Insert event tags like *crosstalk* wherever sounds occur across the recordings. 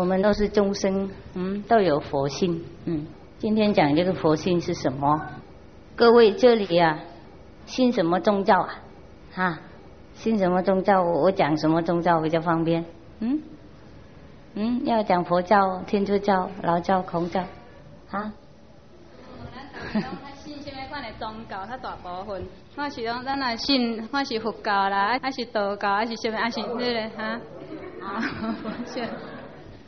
我们都是众生，嗯，都有佛性，嗯。今天讲这个佛性是什么？各位这里啊，信什么宗教啊？哈，信什么宗教？我讲什么宗教比较方便？嗯，嗯，要讲佛教、天主教、老教、孔教，啊？信什么款的宗教？它大部分，我是讲咱来信，我是佛教啦，还是道教，还是什么？还是那个哈？啊，*laughs*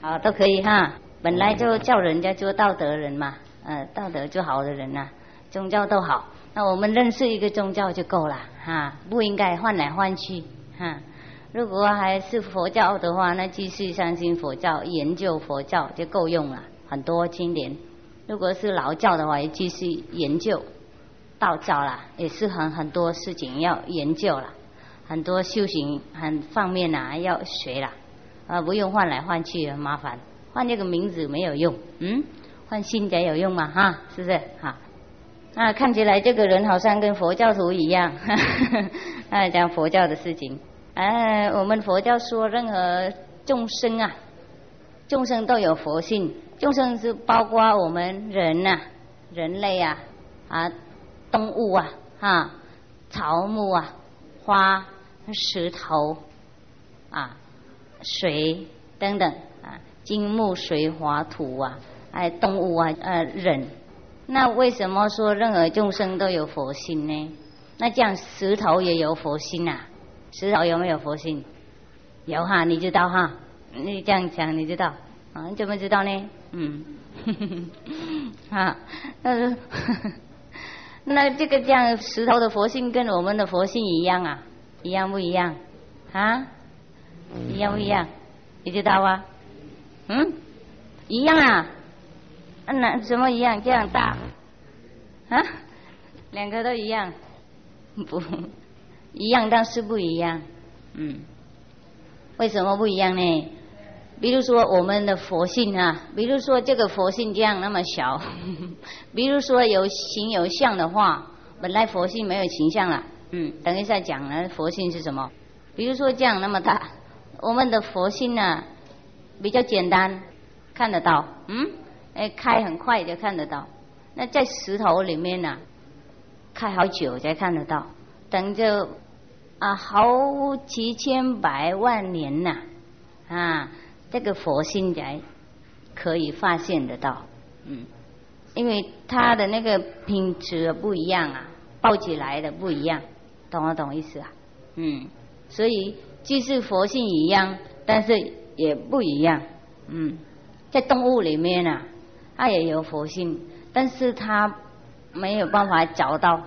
好，都可以哈。本来就叫人家做道德人嘛，呃，道德就好的人呐，宗教都好。那我们认识一个宗教就够了哈，不应该换来换去哈。如果还是佛教的话，那继续相信佛教，研究佛教就够用了，很多经典。如果是老教的话，也继续研究道教啦，也是很很多事情要研究了，很多修行很方面呐要学了，啊，不用换来换去很麻烦。换这个名字没有用，嗯，换姓才有用嘛，哈，是不是？哈，那看起来这个人好像跟佛教徒一样，*laughs* 啊，讲佛教的事情。哎，我们佛教说，任何众生啊，众生都有佛性，众生是包括我们人呐，人类啊，啊，动物啊，哈，草木啊，花、石头啊，水等等啊。金木水火土啊，哎，动物啊，呃，人，那为什么说任何众生都有佛性呢？那这样石头也有佛性啊？石头有没有佛性？有哈，你知道哈？你这样讲你知道？啊，你怎么知道呢？嗯，*laughs* 啊，那是，那这个这样石头的佛性跟我们的佛性一样啊？一样不一样？啊？一样不一样？你知道啊？嗯，一样啊，那什么一样？这样大啊？两个都一样？不，一样但是不一样。嗯，为什么不一样呢？比如说我们的佛性啊，比如说这个佛性这样那么小，*laughs* 比如说有形有相的话，本来佛性没有形象了。嗯，等一下讲了佛性是什么？比如说这样那么大，我们的佛性呢？比较简单，看得到，嗯，哎，开很快就看得到。那在石头里面呢，开好久才看得到，等着啊，好几千百万年呐，啊，这个佛性才可以发现得到，嗯，因为它的那个品质不一样啊，抱起来的不一样，懂不懂意思啊？嗯，所以即是佛性一样，但是。也不一样，嗯，在动物里面啊，它也有佛性，但是它没有办法找到，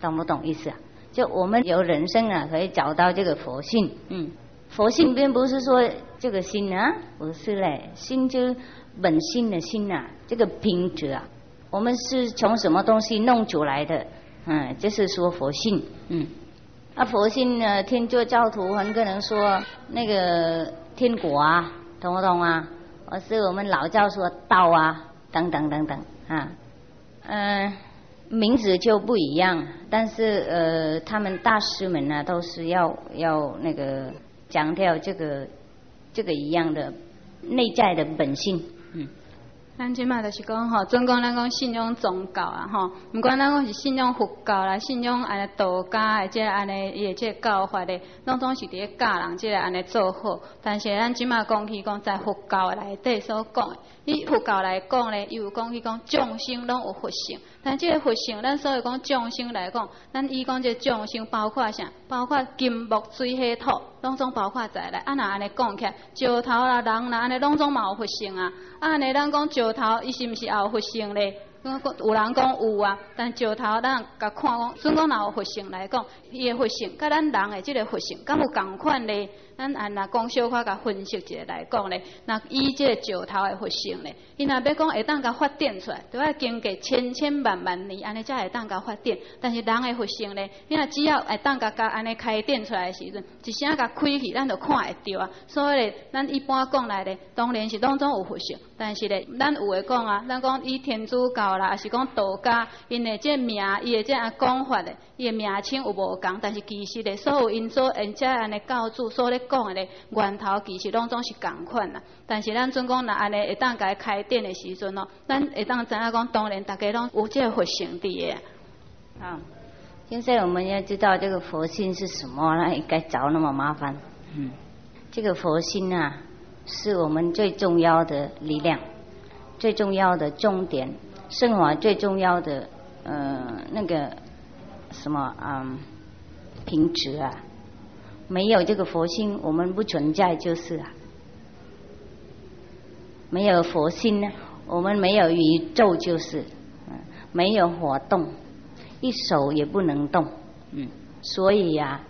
懂不懂意思啊？就我们有人生啊，可以找到这个佛性，嗯，佛性并不是说这个心啊，不是嘞，心就本性的心呐，这个品质啊，我们是从什么东西弄出来的？嗯，就是说佛性，嗯，那佛性呢，天主教徒很可能说那个。天国啊，懂不懂啊？或是我们老教说道啊，等等等等啊，嗯，名字就不一样，但是呃，他们大师们呢，都是要要那个强调这个这个一样的内在的本性，嗯。咱即卖就是讲吼，总讲咱讲信仰宗教啊吼，毋管咱讲是信仰佛教啦，信仰安尼道家诶，即安尼伊诶即教法咧，拢总是伫咧教人即个安尼做好。但是咱即卖讲起讲，在佛教内底所讲，伊佛教来讲咧，伊有讲起讲众生拢有佛性。但即个佛性，咱所以讲众生来讲，咱伊讲即众生包括啥？包括金木水火土，拢总包括在内。啊，若安尼讲起，石头啦、人啦，安尼拢总嘛有佛性啊。啊，安尼咱讲石石头，伊是毋是也有佛性咧？有人讲有啊，但石头咱甲看讲，算讲若有佛性来讲，伊诶佛性，甲咱人诶即个佛性，敢有共款咧？咱按若讲小可甲分析一下来讲咧，那以即个石头诶佛性咧，伊若要讲会当甲发展出来，都要经过千千万万年，安尼才会当甲发展。但是人诶佛性咧，你若只要会当甲甲安尼开展出来诶时阵，一声甲开去，咱就看会着啊。所以咧，咱一般讲来咧，当然是当中有佛性，但是咧，咱有诶讲啊，咱讲以天主教。啦，还是讲道家，因的这名，伊的这啊讲法咧，伊的名称有无共，但是其实咧所有因所因遮安尼教主所咧讲的咧源头，其实拢总是共款啦。但是咱总讲若安尼会当甲伊开店的时阵哦，咱会当知影讲，当然大家拢有这个佛性伫的。啊，现在我们要知道这个佛性是什么，那应该找那么麻烦。嗯，这个佛心啊，是我们最重要的力量，最重要的重点，生活最重要的呃那个什么啊品质啊，没有这个佛心，我们不存在就是啊。没有佛心呢，我们没有宇宙就是，嗯，没有活动。一手也不能动，嗯，所以呀，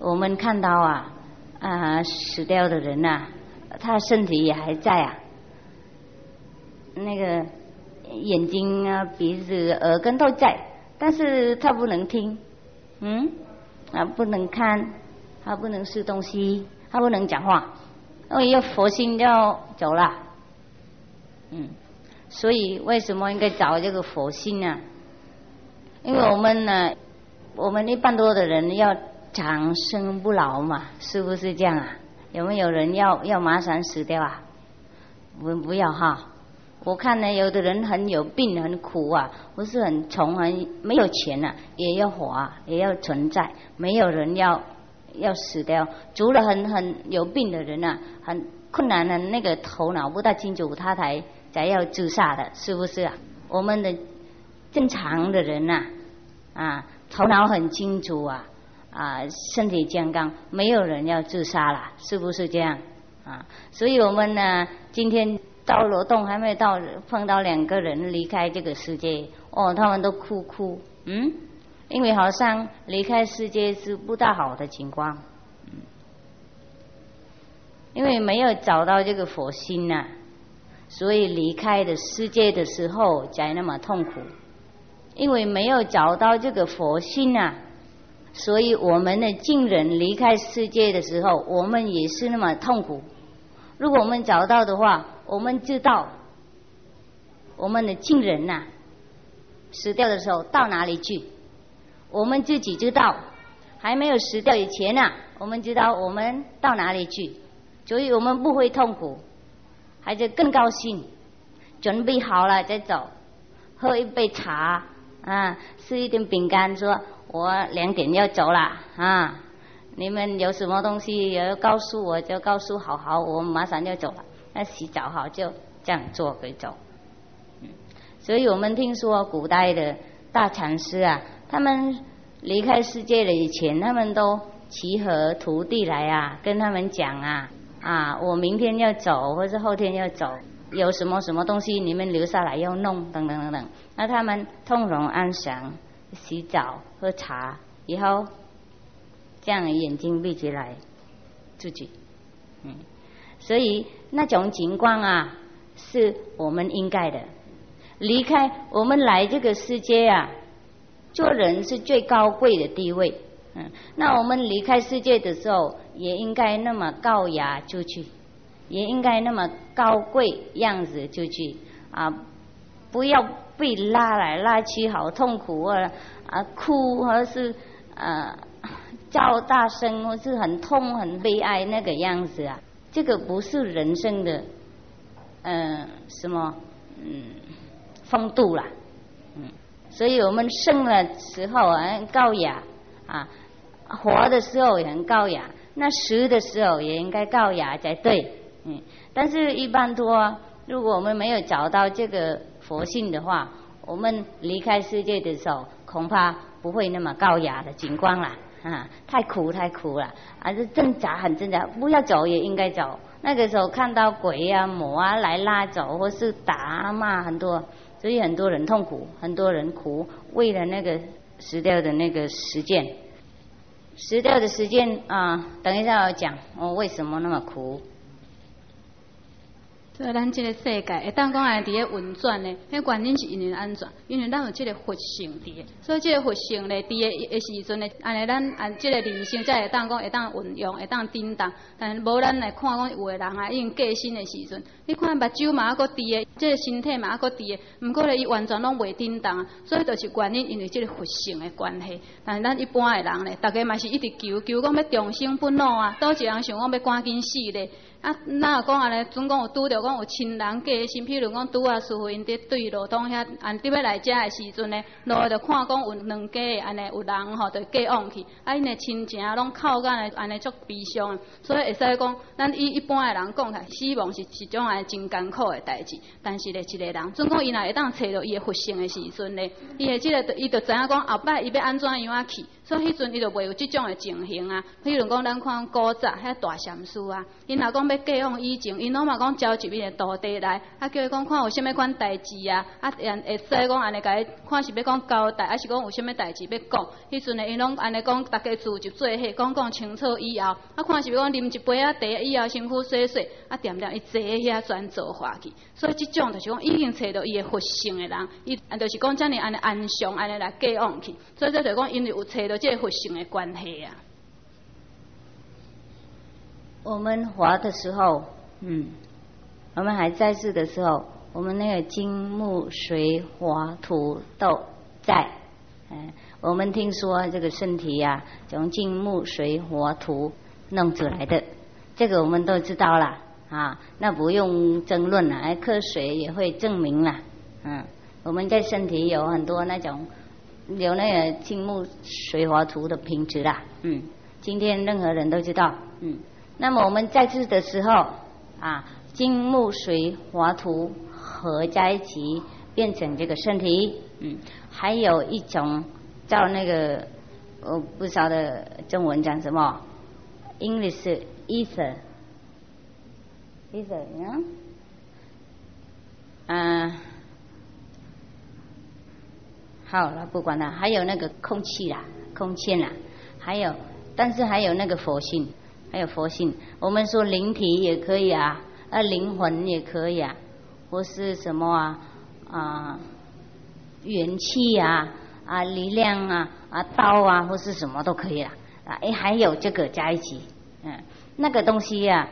我们看到啊啊死掉的人呐，他身体也还在啊，那个眼睛啊、鼻子、耳根都在，但是他不能听，嗯，啊不能看，他不能吃东西，他不能讲话，因为要佛心要走了，嗯，所以为什么应该找这个佛心呢？因为我们呢，我们一般多的人要长生不老嘛，是不是这样啊？有没有人要要马上死掉啊？我们不要哈！我看呢，有的人很有病，很苦啊，不是很穷，很没有钱啊，也要活啊，也要存在。没有人要要死掉，除了很很有病的人啊，很困难的那个头脑不大清楚，他才才要自杀的，是不是啊？我们的正常的人呐。啊，头脑很清楚啊，啊，身体健康，没有人要自杀了，是不是这样？啊，所以我们呢，今天到罗洞还没到，碰到两个人离开这个世界，哦，他们都哭哭，嗯，因为好像离开世界是不大好的情况，因为没有找到这个佛心呐，所以离开的世界的时候才那么痛苦。因为没有找到这个佛心啊，所以我们的亲人离开世界的时候，我们也是那么痛苦。如果我们找到的话，我们知道我们的亲人呐死掉的时候到哪里去，我们自己知道。还没有死掉以前呢，我们知道我们到哪里去，所以我们不会痛苦，还是更高兴。准备好了再走，喝一杯茶。啊，吃一点饼干，说我两点要走了啊！你们有什么东西也要告诉我，就告诉好好，我马上就走了。那洗澡好，就这样做可以走。嗯，所以我们听说古代的大禅师啊，他们离开世界了以前，他们都集合徒弟来啊，跟他们讲啊啊，我明天要走，或者后天要走。有什么什么东西你们留下来要弄等等等等，那他们通融安详，洗澡喝茶以后，这样眼睛闭起来，自己，嗯，所以那种情况啊，是我们应该的。离开我们来这个世界啊，做人是最高贵的地位，嗯，那我们离开世界的时候，也应该那么高雅出去。也应该那么高贵样子就去啊，不要被拉来拉去，好痛苦啊！啊，哭或是呃叫大声，或是很痛很悲哀那个样子啊，这个不是人生的嗯什么嗯风度啦，所以我们生的时候很高雅啊，活的时候也很高雅，那死的时候也应该高雅才对。嗯，但是一般多，如果我们没有找到这个佛性的话，我们离开世界的时候，恐怕不会那么高雅的景观了啊！太苦太苦了，还是挣扎很挣扎，不要走也应该走。那个时候看到鬼啊魔啊来拉走，或是打骂很多，所以很多人痛苦，很多人苦，为了那个死掉的那个实践，死掉的时间啊，等一下我讲我为什么那么苦。所以咱这个世界，会当讲安伫咧运转呢，迄原因是因为安怎？因为咱有这个佛性伫，所以这个佛性咧，伫诶诶时阵咧，安尼咱按这个理性才会当讲会当运用，会当振动。但无咱来看讲有诶人啊，已经过身诶时阵，你看目睭嘛还佫伫诶，这个身体嘛还佫伫诶，毋过咧伊完全拢袂叮当啊。所以就是原因，因为这个佛性诶关系。但是咱一般诶人咧，大家嘛是一直求求讲要重生不老啊，倒一人想讲要赶紧死咧。啊，那讲安尼，总共有拄着讲有亲人过身，譬如讲拄啊，师傅因伫对路通遐，按伫要来遮诶时阵呢，路着看讲有两家安尼有人吼，着过往去，啊，因诶亲情拢靠干安安尼足悲伤，所以会使讲，咱以一般诶人讲起，死亡是一种安真艰苦诶代志。但是咧，一个人，总共伊若会当找到伊诶佛性诶时阵咧，伊诶即个，伊着知影讲后摆伊要安怎样啊去。所以迄阵伊就袂有即种诶情形啊。譬如讲，咱看古早遐大禅师啊，因若讲要过往以前，因拢嘛讲招集伊诶徒弟来，啊叫伊讲看有啥物款代志啊，啊会会使讲安尼甲伊看是要讲交代，还是讲有啥物代志要讲。迄阵诶，因拢安尼讲，逐家自就做伙，讲讲清楚以后，啊看是要讲啉一杯啊茶，以后身躯洗洗，啊点点伊坐遐转做化去。所以即种就是讲已经找到伊诶佛性诶人，伊就是讲遮尔安尼安详安尼来过往去。所以这就讲因为有找到。这佛性的关系啊。我们活的时候，嗯，我们还在世的时候，我们那个金木水火土都在。嗯，我们听说这个身体呀，从金木水火土弄出来的，这个我们都知道了啊，那不用争论了，科学也会证明了。嗯，我们在身体有很多那种。有那个金木水火土的品质啦，嗯，今天任何人都知道，嗯，那么我们在世的时候啊，金木水火土合在一起变成这个身体，嗯，还有一种叫那个我不晓得中文讲什么，English ether，ether，嗯。好了，不管了。还有那个空气啦，空气啦，还有，但是还有那个佛性，还有佛性。我们说灵体也可以啊，啊灵魂也可以啊，或是什么啊啊元气啊啊力量啊啊刀啊或是什么都可以啊啊哎还有这个加一起，嗯，那个东西呀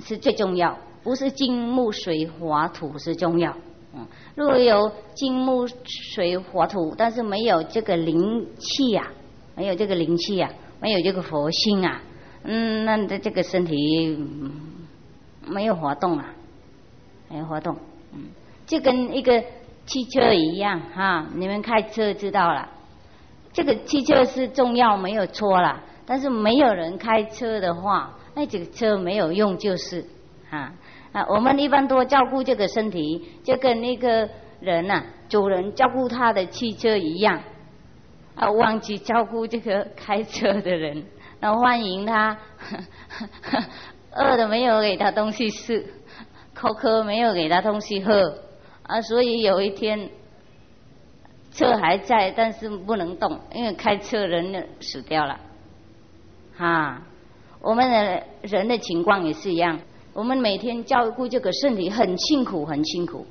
是最重要，不是金木水火土是重要。嗯，如果有金木水火土，但是没有这个灵气呀，没有这个灵气呀，没有这个佛性啊，嗯，那的这个身体没有活动啊，没有活动，嗯，就跟一个汽车一样哈，你们开车知道了，这个汽车是重要没有错了，但是没有人开车的话，那这个车没有用就是啊。啊，我们一般都照顾这个身体，就跟那个人呐，主人照顾他的汽车一样，啊，忘记照顾这个开车的人，那欢迎他，饿的没有给他东西吃，口渴没有给他东西喝，啊，所以有一天车还在，但是不能动，因为开车人呢死掉了，啊，我们的人的情况也是一样。我们每天照顾这个身体很辛苦，很辛苦。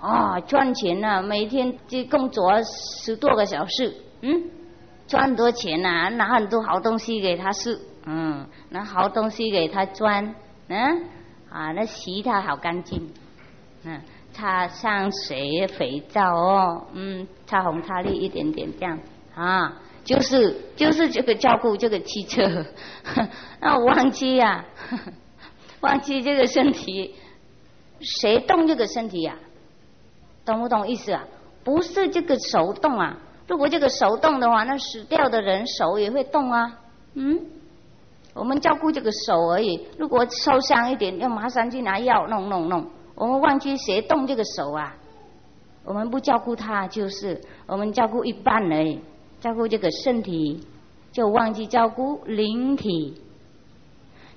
啊！赚钱呐，每天就工作十多个小时，嗯，赚很多钱呐，拿很多好东西给他吃，嗯，拿好东西给他钻，嗯，啊，那洗他好干净，嗯，擦香水、肥皂哦，嗯，擦红擦绿一点点这样啊，就是就是这个照顾这个汽车，*laughs* 那我忘记呀。忘记这个身体，谁动这个身体呀？懂不懂意思啊？不是这个手动啊！如果这个手动的话，那死掉的人手也会动啊。嗯，我们照顾这个手而已。如果受伤一点，要马上去拿药弄弄弄。我们忘记谁动这个手啊？我们不照顾他，就是我们照顾一半而已。照顾这个身体，就忘记照顾灵体。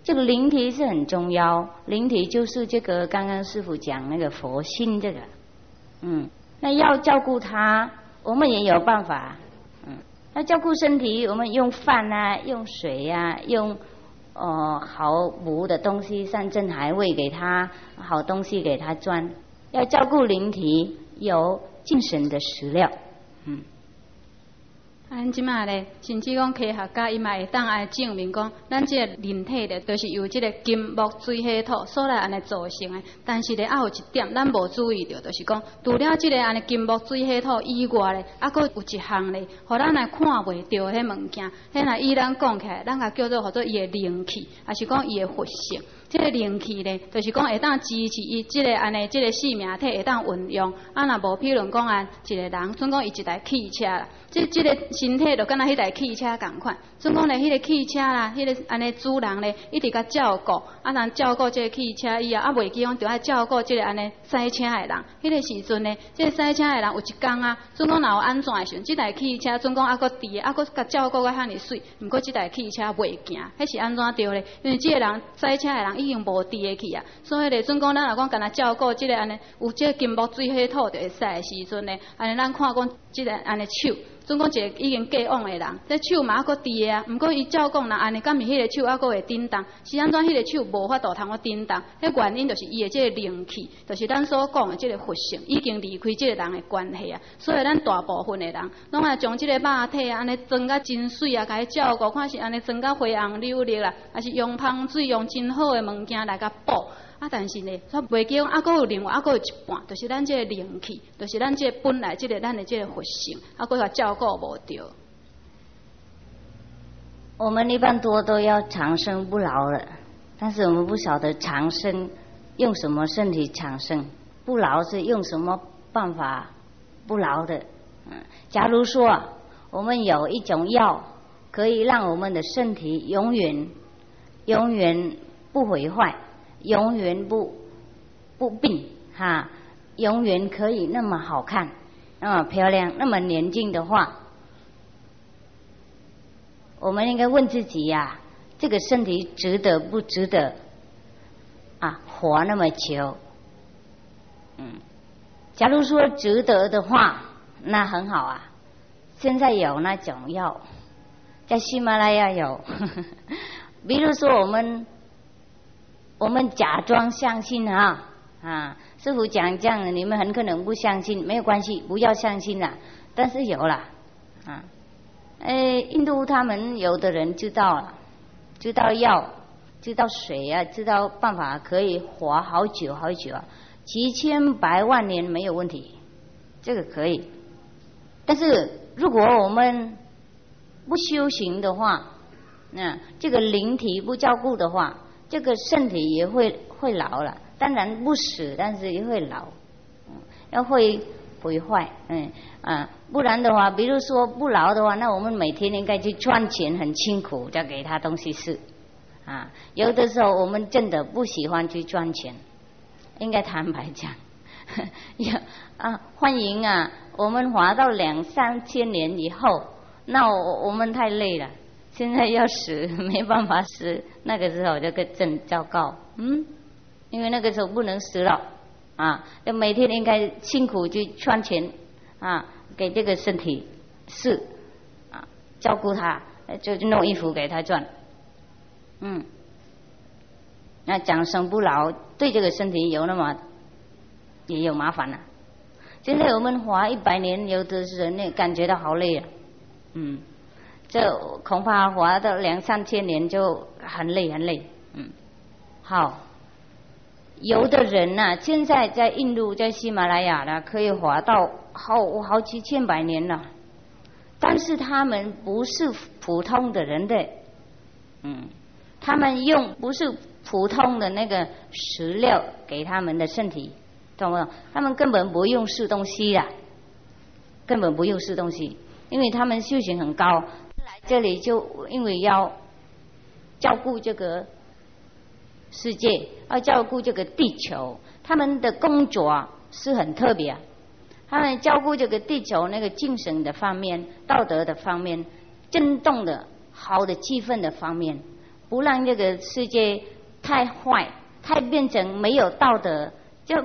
这个灵体是很重要，灵体就是这个刚刚师傅讲那个佛性这个，嗯，那要照顾他，我们也有办法，嗯，那照顾身体，我们用饭啊，用水啊，用哦好补的东西，山珍海味给他，好东西给他钻。要照顾灵体，有精神的食料，嗯。咱即马咧，甚至讲科学家伊嘛会当来证明讲，咱即个人体咧，都是由即个金木水火土所来安尼造成诶。但是咧，还有一点咱无注意到，就是讲，除了即个安尼金木水火土以外咧，还佫有一项咧，互咱来看袂着迄物件，迄若以咱讲起来，咱甲叫做叫做伊的灵气，还是讲伊的活性。即个灵气咧，就是讲会当支持伊即个安尼，即个生命体会当运用。啊，若无譬如讲啊，一个人，总讲伊一台汽车啦，即即个身体就敢若迄台汽车共款。总讲咧，迄个汽车啦，迄个安尼主人咧，一直甲照顾，啊，人照顾即个汽车以后，啊，袂记讲着爱照顾即个安尼赛车的人。迄个时阵咧，即个赛车的人有一工啊，总讲若有安怎的时阵，即台汽车总讲啊佫伫，还佫甲照顾甲遐尼水，毋过即台汽车袂行，迄是安怎着咧？因为即个人赛车的人。已经无伫诶去啊，所以咧，准讲咱若讲干那照顾即个安尼，有即个金木水火土就会使诶时阵咧，安尼咱看讲即个安尼手，总讲一个已经过往的人，即手嘛还佫伫啊，毋过伊照讲若安尼，敢是迄个手还佫会震动，是安怎迄个手无法度通个震动？迄原因就是伊的即个灵气，就是咱所讲的即个佛性，已经离开即个人的关系啊。所以咱大部分的人，拢爱将即个肉体安尼装甲真水啊，甲伊照顾，看是安尼装甲灰红溜溜啦，还是用香水用真好的物件来甲补。啊，但是呢，煞袂记讲，啊，佫有另外，啊，佫有一半，就是咱这个灵气，就是咱这本来这个咱的这个佛性，啊，佫甲照顾无着。我们一般多都要长生不老了，但是我们不晓得长生用什么身体长生，不老是用什么办法不老的。嗯，假如说我们有一种药，可以让我们的身体永远、永远不毁坏。永远不不病哈，永远可以那么好看，那么漂亮，那么年轻的话，我们应该问自己呀：这个身体值得不值得啊？活那么久？嗯，假如说值得的话，那很好啊。现在有那种药，在喜马拉雅有，*laughs* 比如说我们。我们假装相信啊啊！师傅讲这样，你们很可能不相信，没有关系，不要相信了。但是有了啊，哎，印度他们有的人知道了，知道药，知道水啊，知道办法可以活好久好久啊，几千百万年没有问题，这个可以。但是如果我们不修行的话，那这个灵体不照顾的话。这个身体也会会老了，当然不死，但是也会老，要会毁坏，嗯啊，不然的话，比如说不老的话，那我们每天应该去赚钱，很辛苦，再给他东西吃，啊，有的时候我们真的不喜欢去赚钱，应该坦白讲，*laughs* 要啊欢迎啊，我们滑到两三千年以后，那我我们太累了。现在要死没办法死，那个时候就更真糟糕，嗯，因为那个时候不能死了啊，要每天应该辛苦去赚钱啊，给这个身体是啊，照顾他，就弄衣服给他赚，嗯，那长生不老对这个身体有那么也有麻烦了。现在我们活一百年，有的人呢感觉到好累啊，嗯。这恐怕活到两三千年就很累很累，嗯，好，有的人呐，现在在印度在喜马拉雅呢，可以活到好好几千百年了，但是他们不是普通的人的，嗯，他们用不是普通的那个食料给他们的身体，懂不懂？他们根本不用吃东西的，根本不用吃东西，因为他们修行很高。这里就因为要照顾这个世界，要照顾这个地球，他们的工作是很特别。他们照顾这个地球那个精神的方面、道德的方面、震动的好的气氛的方面，不让这个世界太坏、太变成没有道德，就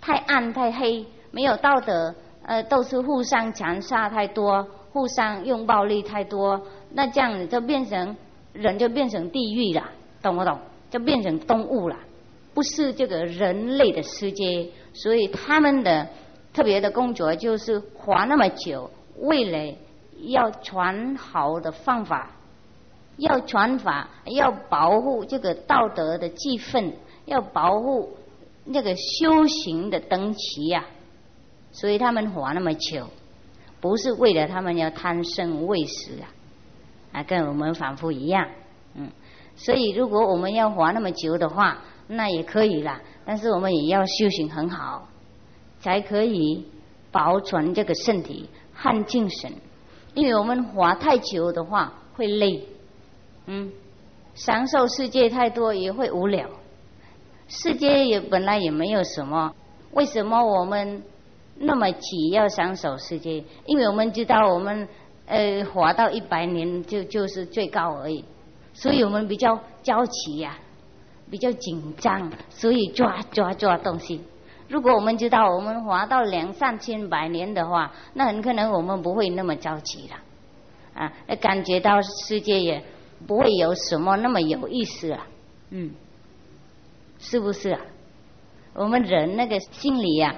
太暗太黑，没有道德，呃，都是互相残杀太多。互相用暴力太多，那这样子就变成人就变成地狱了，懂不懂？就变成动物了，不是这个人类的世界。所以他们的特别的工作就是活那么久，为了要传好的方法，要传法，要保护这个道德的气氛，要保护那个修行的灯旗呀。所以他们活那么久，不是为了他们要贪生畏死啊，啊，跟我们反复一样，嗯。所以如果我们要活那么久的话，那也可以啦。但是我们也要修行很好，才可以保存这个身体和精神。因为我们活太久的话会累，嗯，享受世界太多也会无聊。世界也本来也没有什么，为什么我们那么急要享受世界？因为我们知道我们呃活到一百年就就是最高而已，所以我们比较焦急呀。比较紧张，所以抓抓抓东西。如果我们知道我们活到两三千百年的话，那很可能我们不会那么着急了。啊，感觉到世界也不会有什么那么有意思了。嗯，是不是啊？我们人那个心理呀，啊，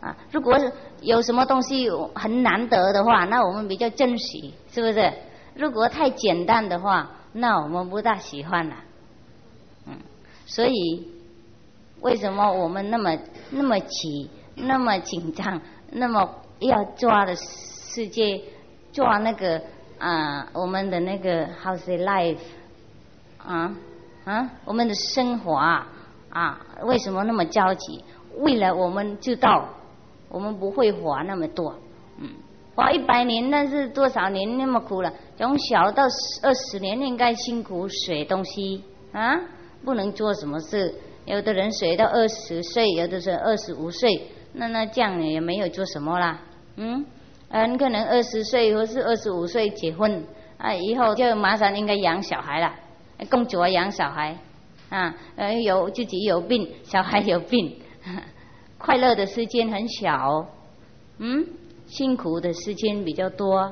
啊如果有什么东西很难得的话，那我们比较珍惜，是不是？如果太简单的话，那我们不大喜欢了。嗯所以，为什么我们那么那么急、那么紧张、那么要抓的世界，抓那个啊，我们的那个 how say life 啊啊，我们的生活啊啊，为什么那么着急？为了我们知道，我们不会活那么多，嗯，活一百年，那是多少年那么苦了？从小到二十年，应该辛苦学东西。啊。不能做什么事，有的人学到二十岁，有的是二十五岁，那那这样也没有做什么啦，嗯，很可能二十岁或是二十五岁结婚，啊，以后就马上应该养小孩了，工作养小孩，啊，呃，有自己有病，小孩有病，快乐的时间很小，嗯，辛苦的时间比较多，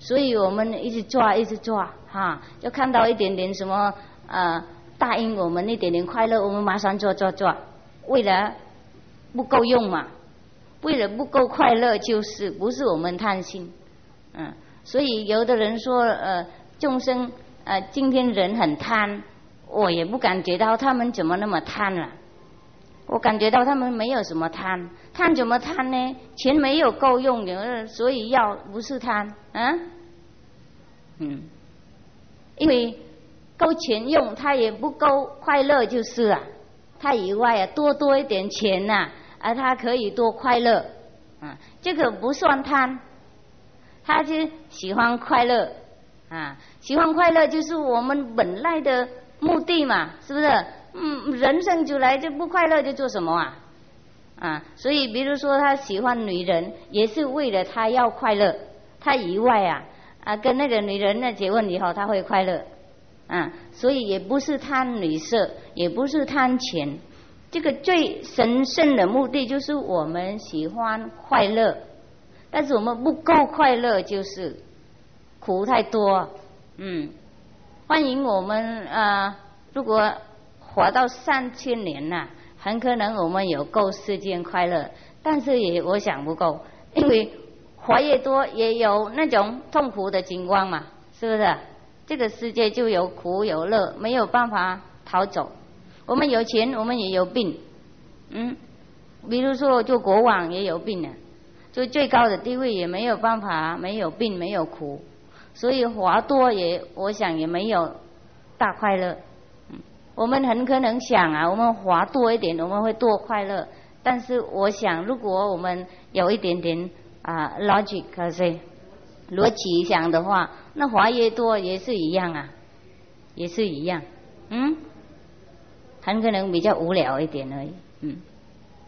所以我们一直抓，一直抓，哈，就看到一点点什么，呃。答应我们一点点快乐，我们马上做做做。为了不够用嘛，为了不够快乐，就是不是我们贪心，嗯。所以有的人说，呃，众生，呃，今天人很贪，我也不感觉到他们怎么那么贪了。我感觉到他们没有什么贪，贪怎么贪呢？钱没有够用，的，所以要不是贪，啊，嗯，因为。够钱用，他也不够快乐，就是了。他以外啊，多多一点钱呐，啊，他可以多快乐，啊，这个不算贪，他就喜欢快乐，啊，喜欢快乐就是我们本来的目的嘛，是不是？嗯，人生就来就不快乐就做什么啊？啊，所以比如说他喜欢女人，也是为了他要快乐，他以外啊，啊，跟那个女人呢结婚以后他会快乐。啊，所以也不是贪女色，也不是贪钱，这个最神圣的目的就是我们喜欢快乐，但是我们不够快乐，就是苦太多。嗯，欢迎我们啊！如果活到三千年呐，很可能我们有够世间快乐，但是也我想不够，因为活越多也有那种痛苦的情况嘛，是不是？这个世界就有苦有乐，没有办法逃走。我们有钱，我们也有病。嗯，比如说做国王也有病啊，就最高的地位也没有办法，没有病，没有苦。所以花多也，我想也没有大快乐。我们很可能想啊，我们滑多一点，我们会多快乐。但是我想，如果我们有一点点啊 logic，是逻辑想的话。那滑越多也是一样啊，也是一样，嗯，很可能比较无聊一点而已，嗯。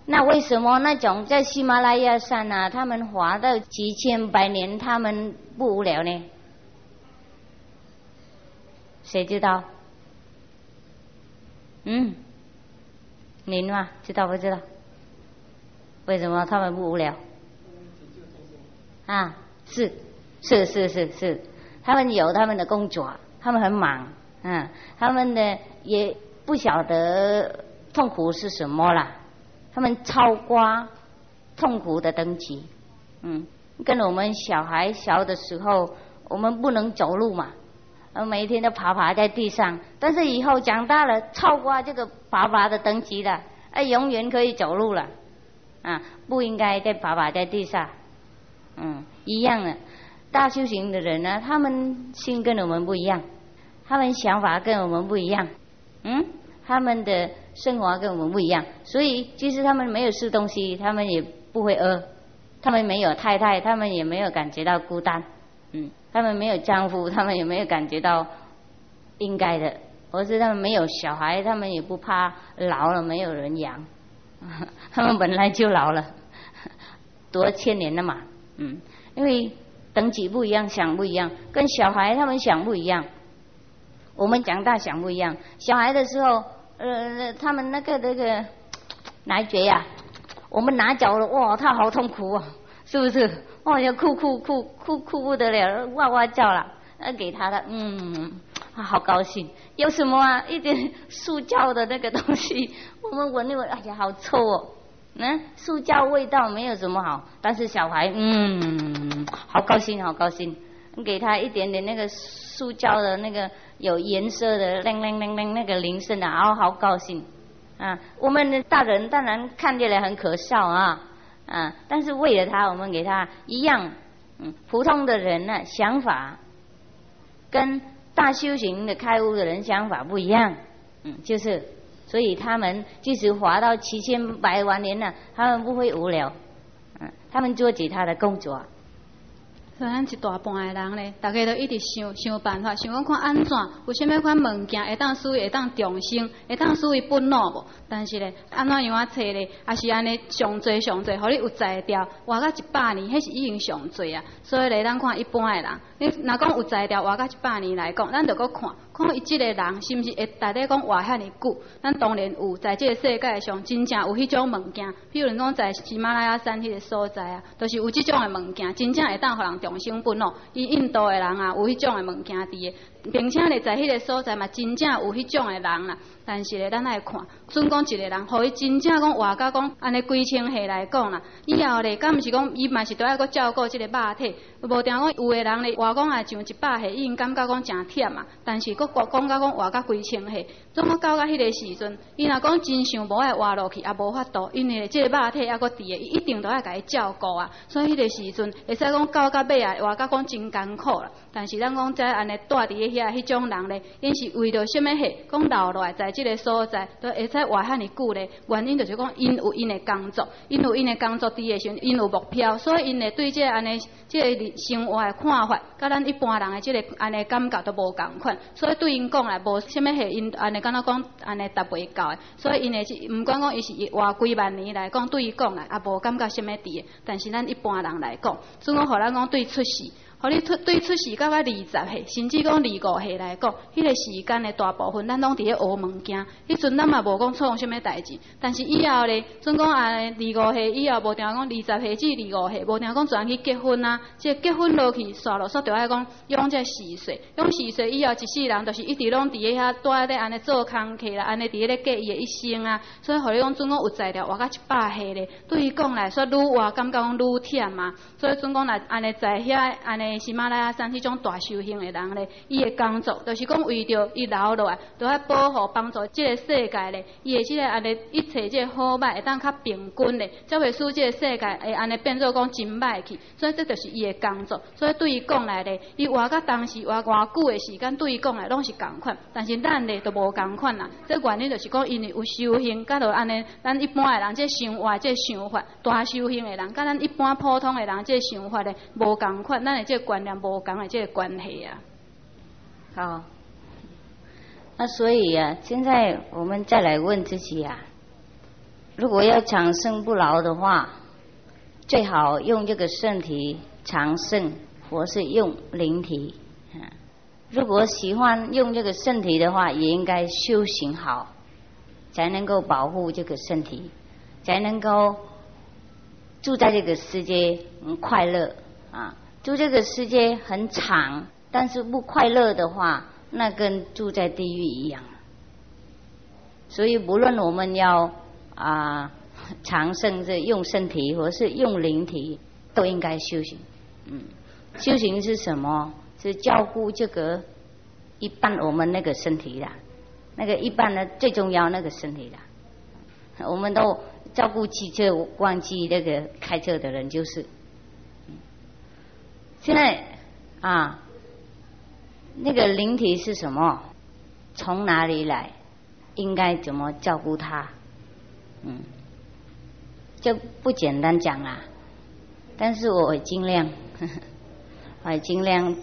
那为什么那种在喜马拉雅山啊，他们滑到几千百年，他们不无聊呢？谁知道？嗯，您嘛知道不知道？为什么他们不无聊？啊，是是是是是。他们有他们的工作，他们很忙，嗯，他们呢也不晓得痛苦是什么啦，他们超过痛苦的等级，嗯，跟我们小孩小的时候，我们不能走路嘛，呃，每天都爬爬在地上，但是以后长大了，超过这个爬爬的等级了，哎，永远可以走路了，啊，不应该再爬爬在地上，嗯，一样的。大修行的人呢，他们心跟我们不一样，他们想法跟我们不一样，嗯，他们的生活跟我们不一样，所以即使他们没有吃东西，他们也不会饿，他们没有太太，他们也没有感觉到孤单，嗯，他们没有丈夫，他们也没有感觉到应该的，或是他们没有小孩，他们也不怕老了没有人养，*laughs* 他们本来就老了，多千年了嘛，嗯，因为。等级不一样，想不一样，跟小孩他们想不一样。我们长大想不一样。小孩的时候，呃，他们那个那个 *tsk* 奶嘴呀，我们拿脚了，哇，他好痛苦啊，是不是？哇，要哭哭哭哭哭不得了，哇哇叫了。那给他的，嗯，他好高兴。有什么啊？一点塑胶的那个东西，我们闻一闻，哎呀，好臭哦。嗯，塑胶味道没有什么好，但是小孩嗯，好高兴，好高兴。给他一点点那个塑胶的那个有颜色的铃铃铃铃那个铃声的，然后好高兴。啊，我们的大人当然看起来很可笑啊，啊，但是为了他，我们给他一样。嗯，普通的人呢，想法跟大修行的开悟的人想法不一样。嗯，就是。所以他们即使活到七千百万年了，他们不会无聊，嗯，他们做其他的工作。所以咱一大半的人咧，大家都一直想想办法，想讲看安怎，有啥物款物件会当属于会当重生，会当属于本老无？但是咧，安怎样啊找咧，也是安尼上侪上侪，互你有才调，活到一百年，迄是已经上侪啊。所以咧，咱看一般的人，你若讲有才调，活到一百年来讲，咱着搁看。讲伊即个人是毋是会大底讲活遐尼久？咱当然有，在即个世界上真正有迄种物件，比如讲在喜马拉雅山迄个所在啊，都是有即种诶物件，真正会当互人重生本咯。伊印度诶人啊，有迄种诶物件伫诶，并且咧在迄个所在嘛，真正有迄种诶人啦。但是咧，咱来看，准讲一个人，互伊真正讲活到讲安尼规清岁来讲啦，以后咧，敢毋是讲伊嘛是都要搁照顾即个肉体，无定讲有诶人咧活讲也上一百岁，已经感觉讲诚忝啊，但是搁讲讲到讲活到规清岁，怎么到到迄个时阵，伊若讲真想无爱活落去，也无法度，因为即个肉体还搁伫诶，伊一定都要甲伊照顾啊，所以迄个时阵会使讲到甲尾啊，活甲讲真艰苦啦。但是咱讲在安尼住伫遐迄种人咧，因是为着什么事，讲留落来在。即个所在都会使活遐尼久咧，原因就是讲因有因的工作，因有因的工作伫诶时阵，因有目标，所以因会对即个安尼即个生活的看法，甲咱一般人的即个安尼感觉都无共款，所以对因讲来无虾米系因安尼敢若讲安尼达袂到的，所以因的是毋管讲伊是活几万年来讲，对伊讲来也无感觉甚物伫，但是咱一般人来讲，总讲互咱讲对出世。互你出对出世到个二十岁，甚至讲二五岁来讲，迄个时间的大部分，咱拢伫咧学物件。迄阵咱嘛无讲创啥物代志，但是以后咧，准讲安尼二五岁以后，无定讲二十岁至二五岁，无定讲转去结婚啊。即结婚落去，煞落煞着爱讲用这四岁，用四岁以后一世人，就是一直拢伫咧遐住咧安尼做工课啦，安尼伫咧过伊的一生啊。所以互你讲准讲有材料活到一百岁咧，对伊讲来说愈活感觉讲愈忝嘛。所以准讲来安尼在遐安尼。喜马拉雅山迄种大修行的人咧，伊的工作就是讲为着伊留落来，都要保护帮助即个世界咧，伊的即个安尼一切即个好歹会当较平均咧，才会使即个世界会安尼变做讲真歹去。所以这就是伊的工作。所以对伊讲来咧，伊活到当时活偌久的时间，对伊讲来拢是共款，但是咱咧都无共款啦。这原因就是讲，因为有修行，甲着安尼，咱一般的人即生活即想法，大修行的人，甲咱一般普通的人即想法咧无共款，咱的即。观念无讲的这个关系啊，好，那所以啊，现在我们再来问自己啊，如果要长生不老的话，最好用这个身体长生，或是用灵体。如果喜欢用这个身体的话，也应该修行好，才能够保护这个身体，才能够住在这个世界快乐啊。住这个世界很长，但是不快乐的话，那跟住在地狱一样。所以，不论我们要啊 *laughs* 长生，是用身体，或是用灵体，都应该修行。嗯，修行是什么？是照顾这个一半我们那个身体的，那个一半呢最重要那个身体的，我们都照顾汽车，忘记那个开车的人就是。现在啊，那个灵体是什么？从哪里来？应该怎么照顾他？嗯，就不简单讲啊。但是我会尽量，呵 *laughs* 呵我尽量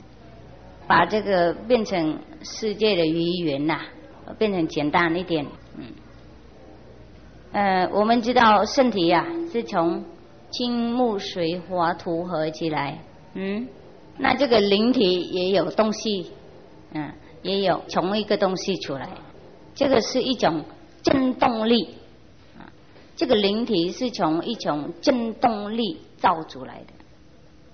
把这个变成世界的语言呐，变成简单一点。嗯，呃，我们知道身体呀是从金木水火土合起来，嗯，那这个灵体也有东西，嗯，也有从一个东西出来。这个是一种振动力，啊，这个灵体是从一种振动力造出来的。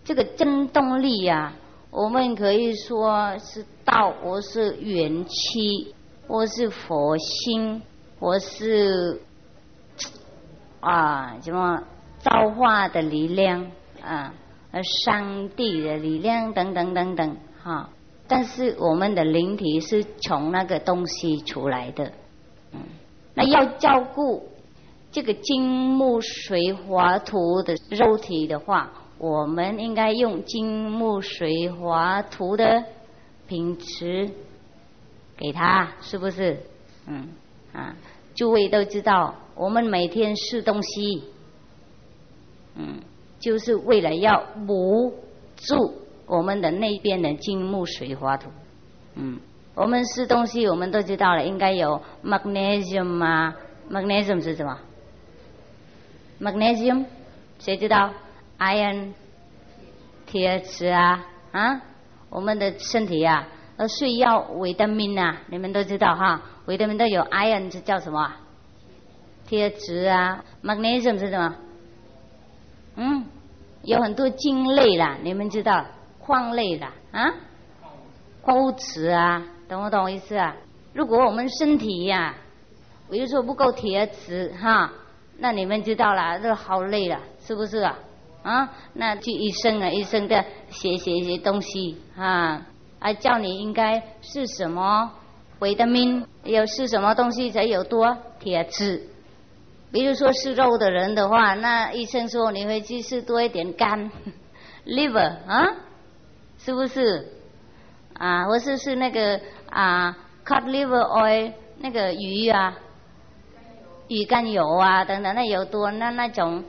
这个振动力呀，我们可以说是道，或是元气，或是佛心，或是啊什么造化的力量啊，呃，上帝的力量等等等等，哈。但是我们的灵体是从那个东西出来的，嗯，那要照顾这个金木水火土的肉体的话，我们应该用金木水火土的品质给他，是不是？嗯啊，诸位都知道，我们每天吃东西，嗯，就是为了要补助。我们的那边的金木水火土，嗯，我们吃东西我们都知道了，应该有 magnesium 啊，magnesium 是什么？magnesium 谁知道？iron 铁质啊啊，我们的身体啊，呃，需要维他命啊，你们都知道哈，维他命都有 iron 是叫什么？铁质啊，magnesium 是什么？嗯，有很多金类啦，你们知道？矿类的啊，矿物质啊，懂不懂意思啊？如果我们身体呀，比如说不够铁质哈，那你们知道了，这好累了，是不是啊？啊，那去医生啊，医生的写写一些东西啊，啊叫你应该是什么维他命，要是什么东西才有多铁质？比如说吃肉的人的话，那医生说你会去吃多一点肝，*laughs* liver 啊。是不是啊？或是是那个啊，cod liver oil 那个鱼啊，鱼肝油啊等等，那油多那那种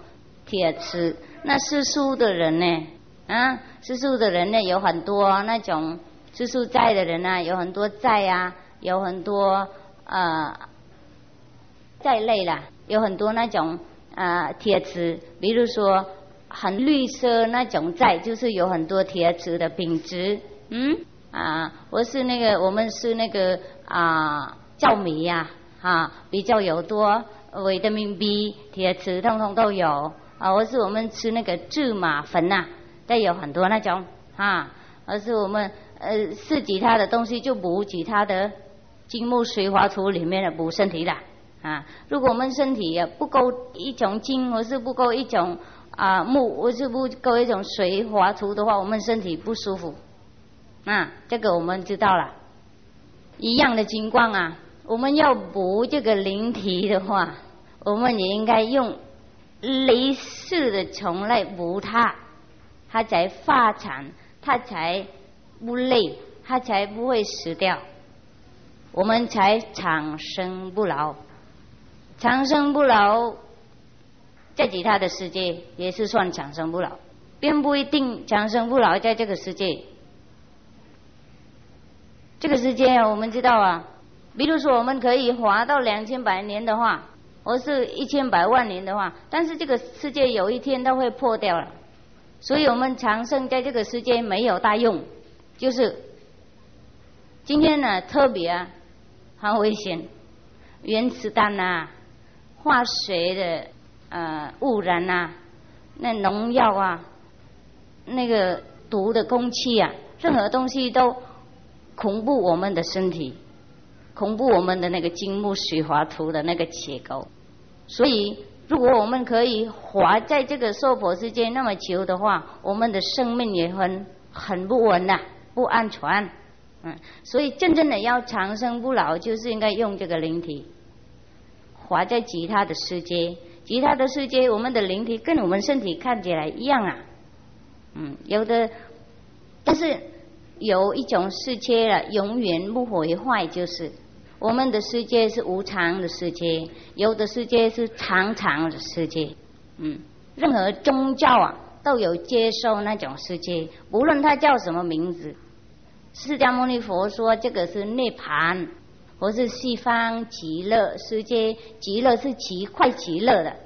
铁吃。那吃素的人呢？啊，吃素的人呢有很多那种吃素斋的人啊，有很多斋啊，有很多呃斋类啦，有很多那种啊铁质，比如说。很绿色那种在，就是有很多铁质的品质，嗯？啊，或是那个我们是那个啊糙米呀，啊比较有多维他命 B 铁质，通通都有。啊，或是我们吃那个芝麻粉呐，带有很多那种啊，而是我们呃吃其他的东西就补其他的金木水火土里面的补身体的啊，如果我们身体不够一种金，或是不够一种。啊木，我是不够一种水滑土的话，我们身体不舒服。啊，这个我们知道了。一样的情况啊，我们要补这个灵体的话，我们也应该用类似的虫来补它，它才发展，它才不累，它才不会死掉，我们才长生不老，长生不老。在其他的世界也是算长生不老，并不一定长生不老在这个世界。这个世界我们知道啊，比如说我们可以活到两千百年的话，或是一千百万年的话，但是这个世界有一天都会破掉了，所以我们长生在这个世界没有大用，就是今天呢特别啊，很危险，原子弹啊，化学的。呃，污染呐，那农药啊，那个毒的空气啊，任何东西都恐怖我们的身体，恐怖我们的那个金木水火土的那个结构。所以，如果我们可以活在这个娑婆世界那么久的话，我们的生命也很很不稳呐，不安全。嗯，所以真正的要长生不老，就是应该用这个灵体活在其他的世界。其他的世界，我们的灵体跟我们身体看起来一样啊。嗯，有的，但是。有一种世界了，永远不毁坏，就是我们的世界是无常的世界，有的世界是常常的世界。嗯，任何宗教啊都有接受那种世界，无论它叫什么名字。释迦牟尼佛说这个是涅槃，或是西方极乐世界，极乐是极快极乐的，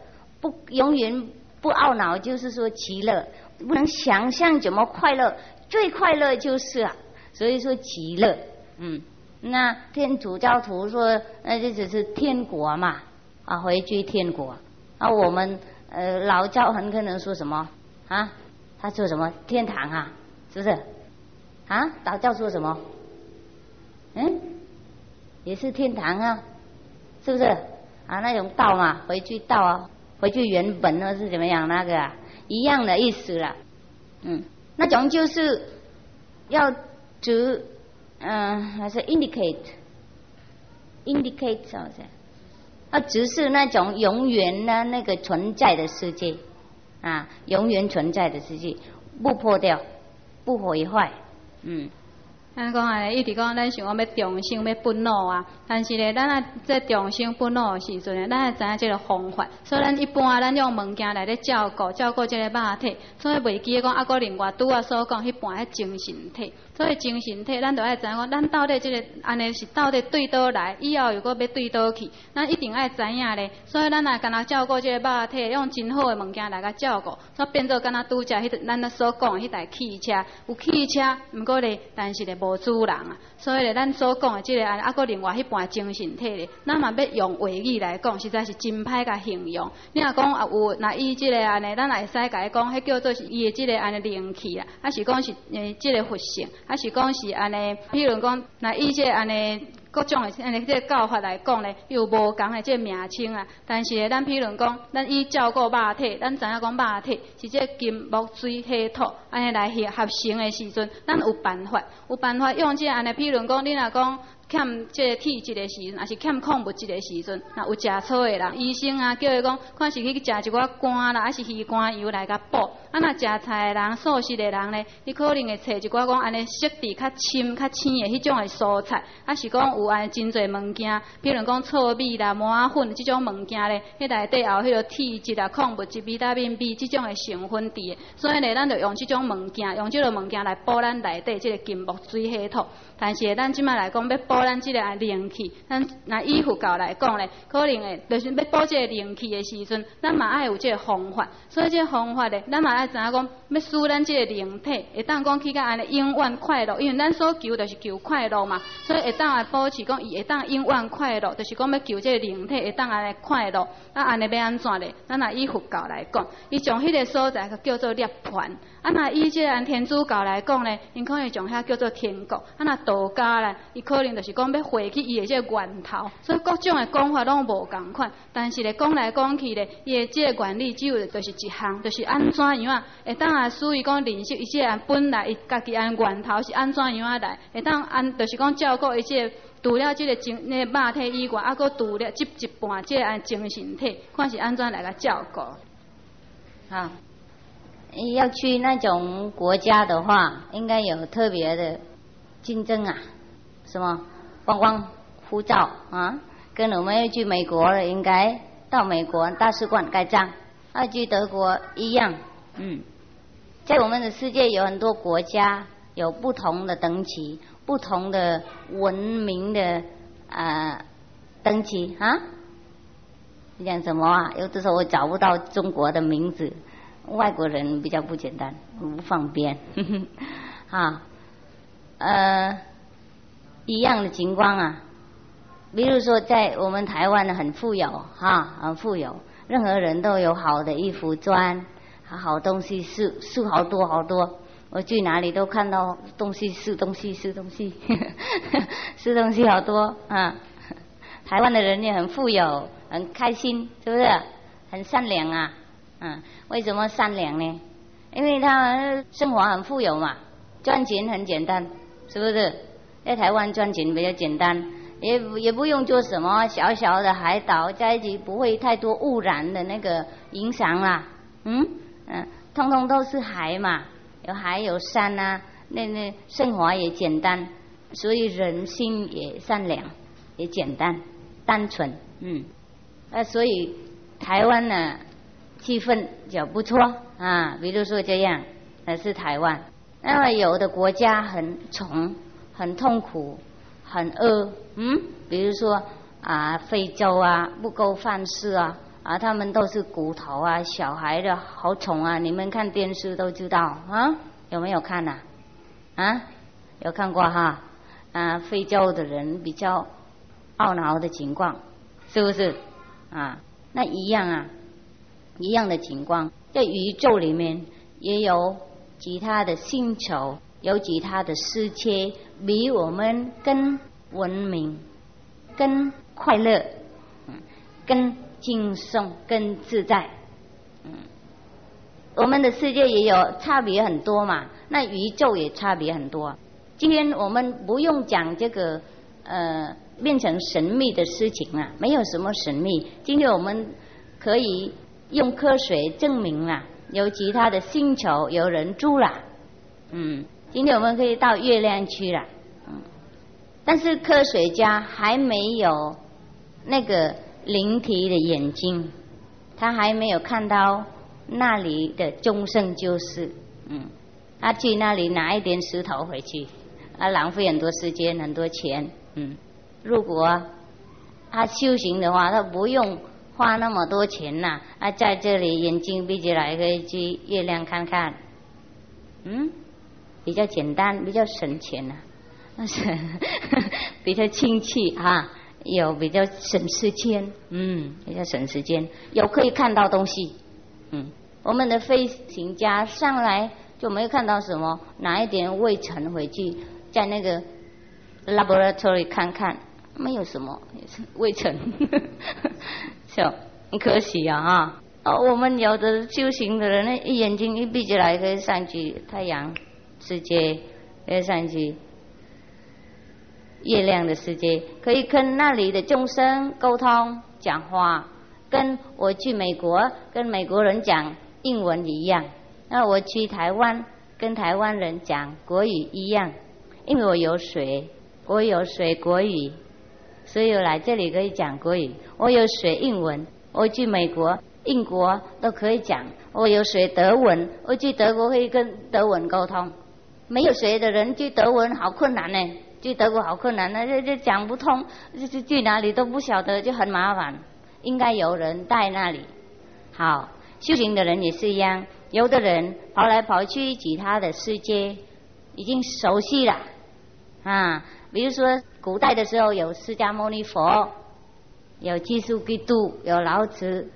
不永远不懊恼，就是说极乐不能想象怎么快乐。最快乐就是啊，所以说极乐，嗯，那天主教徒说，那就只是天国嘛，啊，回去天国，啊，我们呃老教很可能说什么啊？他说什么天堂啊？是不是？啊，老教说什么？嗯，也是天堂啊，是不是？啊，那种道嘛，回去道啊，回去原本呢是怎么样那个啊？一样的意思了，嗯。那种就是要指，嗯，还是 indicate，indicate 是不是？啊，只是那种永远呢那个存在的世界，啊，永远存在的世界，不破掉，不毁坏，嗯。咱讲啊，一直讲咱想讲要重生要愤怒啊，但是咧，咱啊在重生愤怒的时阵咧，咱也知影即个方法。所以咱一般啊，咱用物件来咧照顾照顾即个肉体，所以袂记讲啊，个另外拄啊所讲迄半迄精神体。所以精神体，咱都爱知影讲，咱到底这个安尼是到底对倒来，以后又果要对倒去，咱一定爱知影咧。所以咱也干那照顾这个肉体，用真好的物件来甲照顾，煞变做敢若拄则迄咱所讲迄台汽车，有汽车，毋过咧，但是咧无主人啊。所以咧，咱所讲的这个安尼，啊，搁另外迄半精神体咧，咱嘛要用话语来讲，实在是真歹甲形容。你若讲啊有，那伊这个安尼，咱会使甲伊讲，迄叫做是伊的这个安尼灵气啊，还是讲是诶这个佛性。还是讲是安尼，譬如讲，那以这安尼各种的安尼这教法来讲咧，又无共的这名称啊？但是咱譬如讲，咱以照顾肉体，咱知影讲肉体是这金木水火土安尼来合合成的时阵，咱有办法，有办法用这安尼，譬如讲，你若讲。欠这个体质的时阵，还是欠矿物质的时阵，那有食草的人，医生啊叫伊讲，看是去食一寡肝啦，还是鱼肝油来甲补。啊，那食菜的人、素食的人呢，你可能会找一寡讲安尼色泽较深、较青的迄种的蔬菜，还是讲有安真侪物件，比如讲糙米啦、麻粉这种物件咧，迄内底也有迄个体质啊、矿物质、维他命 B 这种的成分伫。所以呢，咱就用这种物件，用这个物件来补咱内底这个金木水火土。但是咱即摆来讲，要补咱即个灵气，咱拿依佛教来讲咧，可能诶，就是要补这个灵气诶时阵，咱嘛爱有这个方法。所以这个方法咧，咱嘛爱知影讲，要使咱即个灵体，会当讲去甲安尼永远快乐，因为咱所求就是求快乐嘛。所以会当来保持讲，伊会当永远快乐，就是讲要求这个灵体会当安尼快乐。那安尼要安怎咧？咱拿依佛教来讲，伊从迄个所在叫做涅槃。啊，那以这按天主教来讲咧，因可能从遐叫做天国。啊，那道家咧，伊可能就是讲要回去伊的这源头。所以各种的讲法拢无共款。但是咧，讲来讲去咧，伊的这原理只有就是一项，就是安怎样啊？会当啊，属于讲认识伊这本来伊家己按源头是安怎样啊来？会当按就是讲照顾伊即个除了即个精那肉体以外，啊，佫除了即一半即个按精神体，看是安怎来个照顾？好。要去那种国家的话，应该有特别的竞争啊，什么观光护照啊，跟我们要去美国了，应该到美国大使馆盖章；要去德国一样，嗯，在我们的世界有很多国家有不同的等级，不同的文明的啊等级啊。你讲什么啊？有的时候我找不到中国的名字。外国人比较不简单，不方便，*laughs* 啊，呃，一样的情况啊。比如说，在我们台湾呢，很富有，哈，很富有，任何人都有好的衣服穿，好东西是是好多好多。我去哪里都看到东西是东西是东西，是 *laughs* 东西好多啊。台湾的人也很富有，很开心，是不是？很善良啊，嗯，为什么善良呢？因为他生活很富有嘛，赚钱很简单，是不是？在台湾赚钱比较简单，也也不用做什么小小的海岛，在一起不会太多污染的那个影响啦，嗯嗯，通通都是海嘛，有海有山啊，那那生活也简单，所以人心也善良，也简单。单纯，嗯，呃，所以台湾呢，气氛就不错啊。比如说这样，那是台湾。那么有的国家很穷，很痛苦，很饿，嗯，比如说啊，非洲啊，不够饭吃啊，啊，他们都是骨头啊，小孩的好宠啊。你们看电视都知道啊，有没有看呐？啊，有看过哈？啊，非洲的人比较。懊恼的情况，是不是啊？那一样啊，一样的情况，在宇宙里面也有其他的星球，有其他的世界，比我们更文明、更快乐、更轻松、更自在。嗯，我们的世界也有差别很多嘛，那宇宙也差别很多。今天我们不用讲这个，呃。变成神秘的事情了，没有什么神秘。今天我们可以用科学证明了，有其他的星球有人住了，嗯，今天我们可以到月亮去了，嗯，但是科学家还没有那个灵体的眼睛，他还没有看到那里的众生就是，嗯，他去那里拿一点石头回去，啊，浪费很多时间很多钱，嗯。如果他修行的话，他不用花那么多钱呐。啊，在这里眼睛闭起来可以去月亮看看，嗯，比较简单，比较省钱呐，那 *laughs* 是比较亲切啊，有比较省时间，嗯，比较省时间，有可以看到东西，嗯，我们的飞行家上来就没有看到什么，拿一点灰尘回去，在那个 laboratory 看看。没有什么，未成，是很可惜啊啊！哦，我们有的修行的人呢，一眼睛一闭起来，可以上去太阳世界，可以上去月亮的世界，可以跟那里的众生沟通讲话，跟我去美国跟美国人讲英文一样，那我去台湾跟台湾人讲国语一样，因为我有水，我有水国语。所以我来这里可以讲国语。我有学英文，我去美国、英国都可以讲。我有学德文，我去德国可以跟德文沟通。没有学的人去德文好困难呢，去德国好困难，那这这讲不通，这这去哪里都不晓得，就很麻烦。应该有人带那里。好，修行的人也是一样，有的人跑来跑去其他的世界，已经熟悉了啊。比如说，古代的时候有释迦牟尼佛，有基督基督，有老子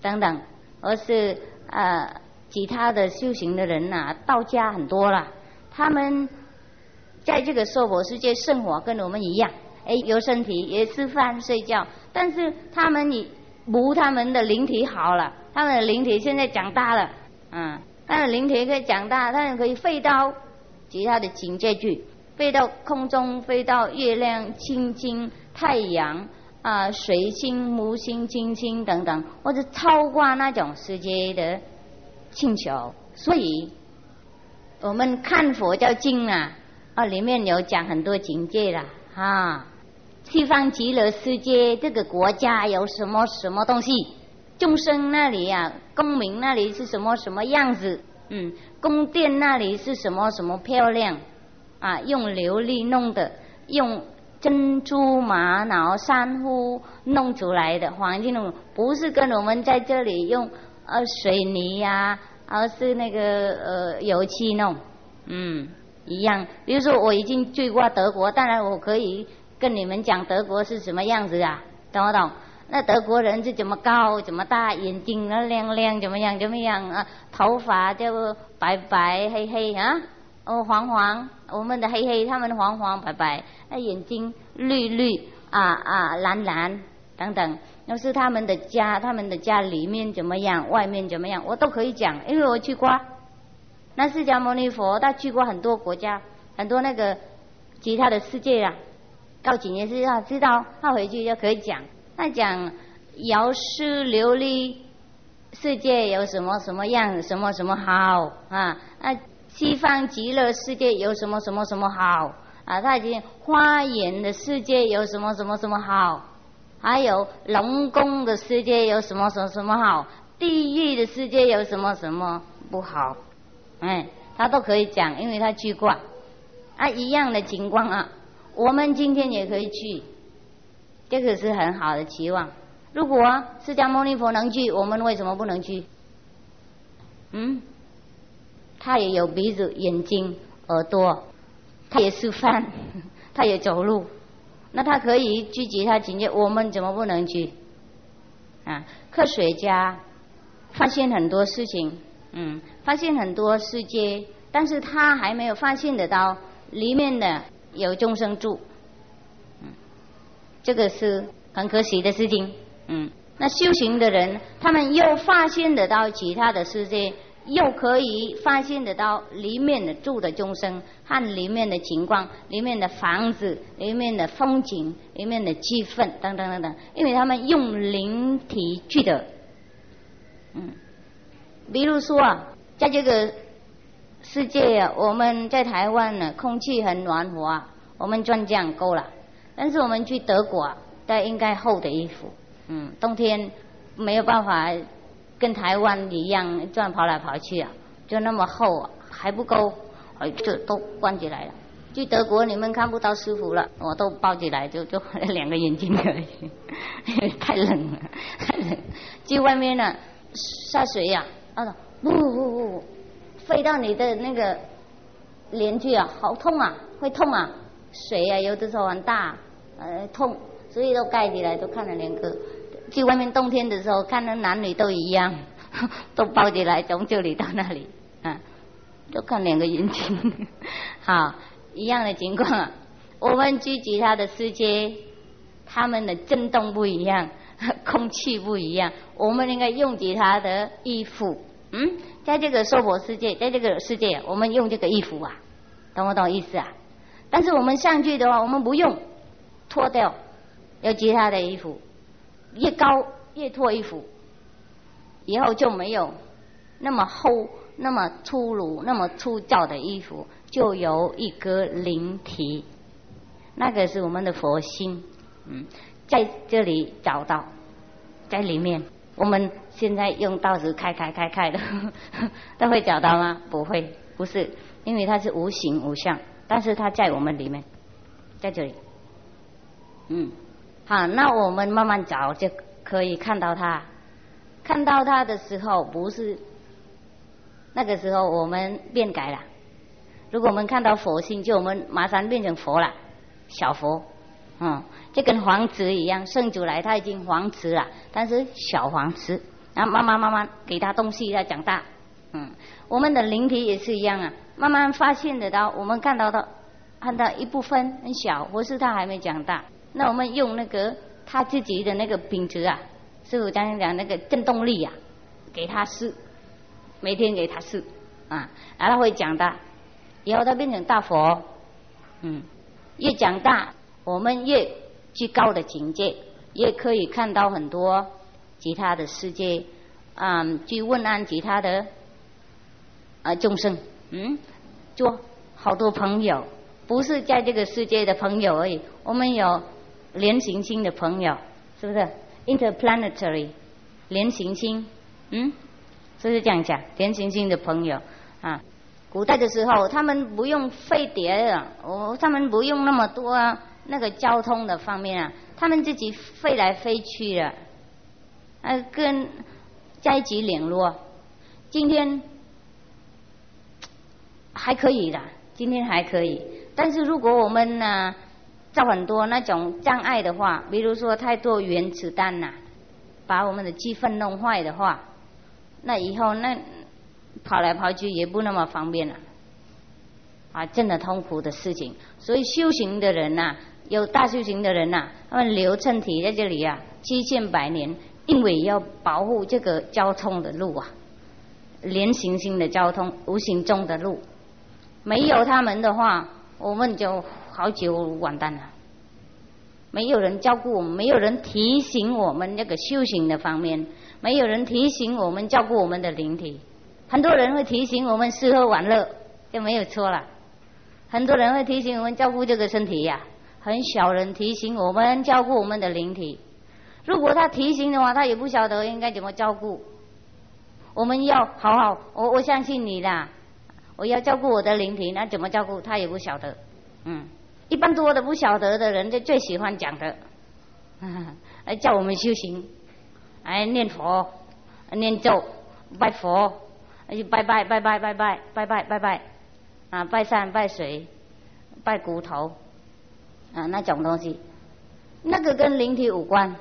等等，而是呃其他的修行的人呐，道家很多了。他们在这个娑婆世界生活，跟我们一样，哎，有身体，也吃饭睡觉。但是他们你无他们的灵体好了，他们的灵体现在长大了，嗯，他的灵体可以长大，他们可以飞到其他的境界去。飞到空中，飞到月亮、星星、太阳啊、水星、木星、金星等等，或者超过那种世界的星球。所以，我们看佛教经啊，啊，里面有讲很多境界了啊。西方极乐世界这个国家有什么什么东西？众生那里啊，公民那里是什么什么样子？嗯，宫殿那里是什么什么漂亮？啊，用琉璃弄的，用珍珠、玛瑙、珊瑚弄出来的黄金弄，不是跟我们在这里用呃水泥呀，而是那个呃油漆弄，嗯，一样。比如说我已经去过德国，当然我可以跟你们讲德国是什么样子啊，懂不懂？那德国人是怎么高，怎么大，眼睛啊亮亮，怎么样怎么样啊？头发就白白黑黑啊，哦黄黄，我们的黑黑，他们黄黄白白，那眼睛绿绿啊啊蓝蓝等等。要是他们的家，他们的家里面怎么样，外面怎么样，我都可以讲，因为我去过。那释迦牟尼佛他去过很多国家，很多那个其他的世界啊，告警也是要知道，他回去就可以讲。他讲遥师琉璃世界有什么什么样，什么什么好啊？那西方极乐世界有什么什么什么好啊？他已经花园的世界有什么什么什么好？还有龙宫的世界有什么什么什么好？地狱的世界有什么什么不好？哎，他都可以讲，因为他去过啊，一样的情况啊，我们今天也可以去，这个是很好的期望。如果释迦牟尼佛能去，我们为什么不能去？嗯，他也有鼻子、眼睛、耳朵，他也吃饭，*laughs* 他也走路。那他可以聚集他境界，我们怎么不能去？啊，科学家发现很多事情，嗯，发现很多世界，但是他还没有发现得到里面的有众生住，嗯，这个是很可惜的事情，嗯，那修行的人，他们又发现得到其他的世界。又可以发现得到里面的住的众生和里面的情况、里面的房子、里面的风景、里面的气氛等等等等，因为他们用灵体去的，嗯，比如说啊，在这个世界啊，我们在台湾呢，空气很暖和啊，我们穿这样够了，但是我们去德国啊带应该厚的衣服，嗯，冬天没有办法。跟台湾一样，这样跑来跑去啊，就那么厚，啊，还不够，就都关起来了。去德国你们看不到师傅了，我都抱起来，就 *laughs* 就两个眼睛而已，*laughs* 太冷了，*laughs* 太冷。去外面呢，下水呀，啊，不不不不，飞到你的那个脸去啊，好痛啊，会痛啊，水啊有的时候很大，呃痛，所以都盖起来，都看了两个。去外面冬天的时候，看到男女都一样，*laughs* 都抱起来从这里到那里，啊，都看两个眼睛，好，一样的情况。我们去其他的世界，他们的震动不一样，*laughs* 空气不一样，我们应该用其他的衣服。嗯，在这个娑婆世界，在这个世界，我们用这个衣服啊，懂不懂意思啊？但是我们上去的话，我们不用脱掉，有其他的衣服。越高越脱衣服，以后就没有那么厚、那么粗鲁、那么粗糙的衣服，就有一个灵体，那个是我们的佛心，嗯，在这里找到，在里面。我们现在用刀子开开开开的，*laughs* 都会找到吗？不会，不是，因为它是无形无相，但是它在我们里面，在这里，嗯。好，那我们慢慢找就可以看到它。看到它的时候，不是那个时候我们变改了。如果我们看到佛性，就我们马上变成佛了，小佛，嗯，就跟黄子一样，圣主来他已经黄子了，但是小黄子，然后慢慢慢慢给他东西，他长大，嗯，我们的灵体也是一样啊，慢慢发现得到，我们看到的看到一部分很小，或是他还没长大。那我们用那个他自己的那个品质啊，师傅刚刚讲那个震动力啊，给他试，每天给他试啊，然后他会长大，以后他变成大佛，嗯，越长大，我们越去高的境界，也可以看到很多其他的世界，嗯，去问安其他的啊众生，嗯，做好多朋友，不是在这个世界的朋友而已，我们有。连行星的朋友是不是？Interplanetary，连行星，嗯，是不是这样讲？连行星的朋友啊，古代的时候他们不用飞碟啊，哦，他们不用那么多那个交通的方面啊，他们自己飞来飞去的，呃，跟在一起联络。今天还可以的，今天还可以，但是如果我们呢？造很多那种障碍的话，比如说太多原子弹呐，把我们的气氛弄坏的话，那以后那跑来跑去也不那么方便了，啊，真的痛苦的事情。所以修行的人呐，有大修行的人呐，他们留身体在这里啊，七千百年，因为要保护这个交通的路啊，连行性的交通，无形中的路，没有他们的话，我们就。好久完蛋了，没有人照顾我们，没有人提醒我们那个修行的方面，没有人提醒我们照顾我们的灵体。很多人会提醒我们吃喝玩乐，就没有错了。很多人会提醒我们照顾这个身体呀，很少人提醒我们照顾我们的灵体。如果他提醒的话，他也不晓得应该怎么照顾。我们要好好，我我相信你的，我要照顾我的灵体，那怎么照顾他也不晓得，嗯。一般多的不晓得的人，就最喜欢讲的，来 *laughs* 叫我们修行，来念佛、念咒、拜佛，就拜拜拜拜拜拜拜拜拜拜，啊，拜山拜水，拜骨头，啊，那种东西，那个跟灵体无关，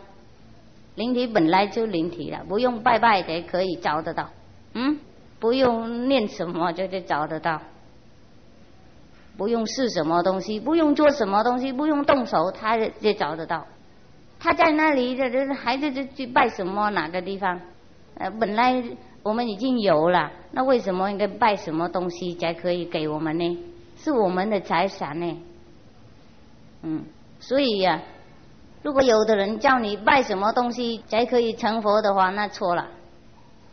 灵体本来就灵体了，不用拜拜的可以找得到，嗯，不用念什么就就找得到。不用试什么东西，不用做什么东西，不用动手，他就找得到。他在那里，这这孩子就去拜什么哪个地方？呃，本来我们已经有了，那为什么应该拜什么东西才可以给我们呢？是我们的财产呢。嗯，所以呀，如果有的人叫你拜什么东西才可以成佛的话，那错了。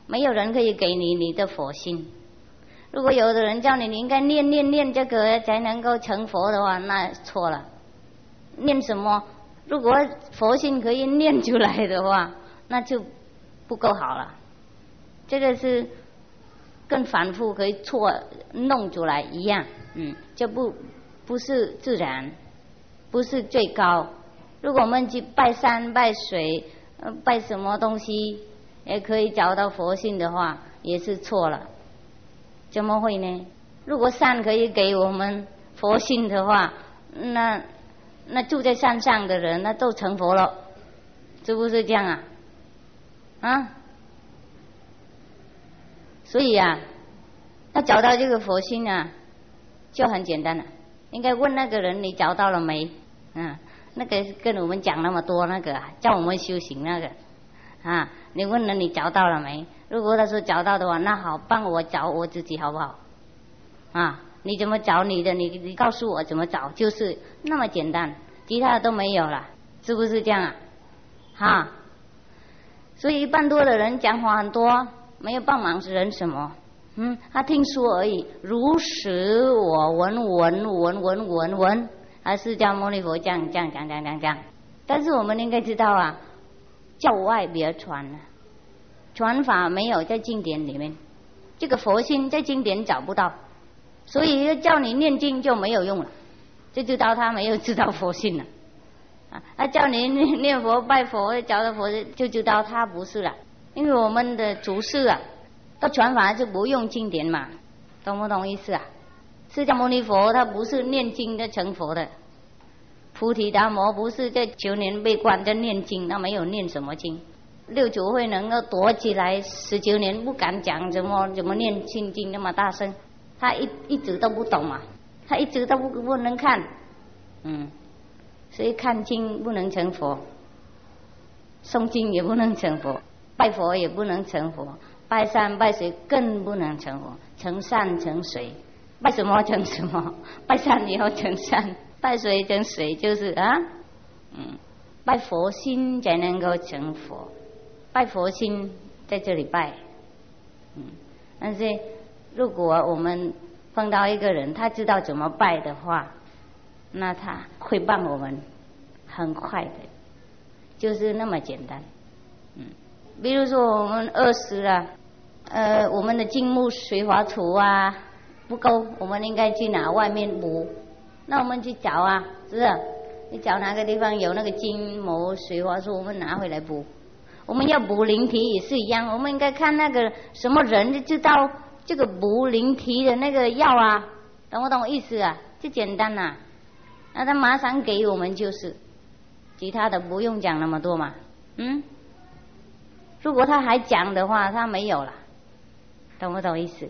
没有人可以给你你的佛心。如果有的人叫你，你应该念念念这个才能够成佛的话，那错了。念什么？如果佛性可以念出来的话，那就不够好了。这个是更反复可以错弄出来一样，嗯，就不不是自然，不是最高。如果我们去拜山拜水，拜什么东西也可以找到佛性的话，也是错了。怎么会呢？如果善可以给我们佛性的话，那那住在山上的人那都成佛了，是不是这样啊？啊？所以啊，要找到这个佛性啊，就很简单了。应该问那个人你找到了没？嗯，那个跟我们讲那么多那个叫我们修行那个啊，你问了你找到了没？如果他说找到的话，那好，帮我找我自己好不好？啊，你怎么找你的？你你告诉我怎么找，就是那么简单，其他的都没有了，是不是这样啊？哈，所以一般多的人讲话很多，没有帮忙是人什么？嗯，他听说而已，如实我闻闻闻闻闻闻，还是叫牟尼佛讲讲讲讲讲讲。但是我们应该知道啊，教外别传了。传法没有在经典里面，这个佛心在经典找不到，所以叫你念经就没有用了，就知道他没有知道佛性了。啊，他叫你念念佛拜佛找到佛，就知道他不是了。因为我们的祖师啊，他传法就不用经典嘛，懂不懂意思啊？释迦牟尼佛他不是念经的成佛的，菩提达摩不是在求年被关在念经，那没有念什么经。六祖会能够躲起来十九年不敢讲怎么怎么念心经那么大声，他一一直都不懂嘛，他一直都不不能看，嗯，所以看经不能成佛，诵经也不能成佛，拜佛也不能成佛，拜山拜水更不能成佛，成山成水，拜什么成什么，拜山以后成山，拜水成水就是啊，嗯，拜佛心才能够成佛。拜佛心在这里拜，嗯，但是如果我们碰到一个人，他知道怎么拜的话，那他会帮我们很快的，就是那么简单，嗯，比如说我们饿死了，呃，我们的金木水火土啊不够，我们应该去拿外面补，那我们去找啊，是不是？你找哪个地方有那个金木水火土，我们拿回来补。我们要补灵体也是一样，我们应该看那个什么人就知道这个补灵体的那个药啊，懂不懂意思啊？就简单呐，那他马上给我们就是，其他的不用讲那么多嘛，嗯。如果他还讲的话，他没有了，懂不懂意思？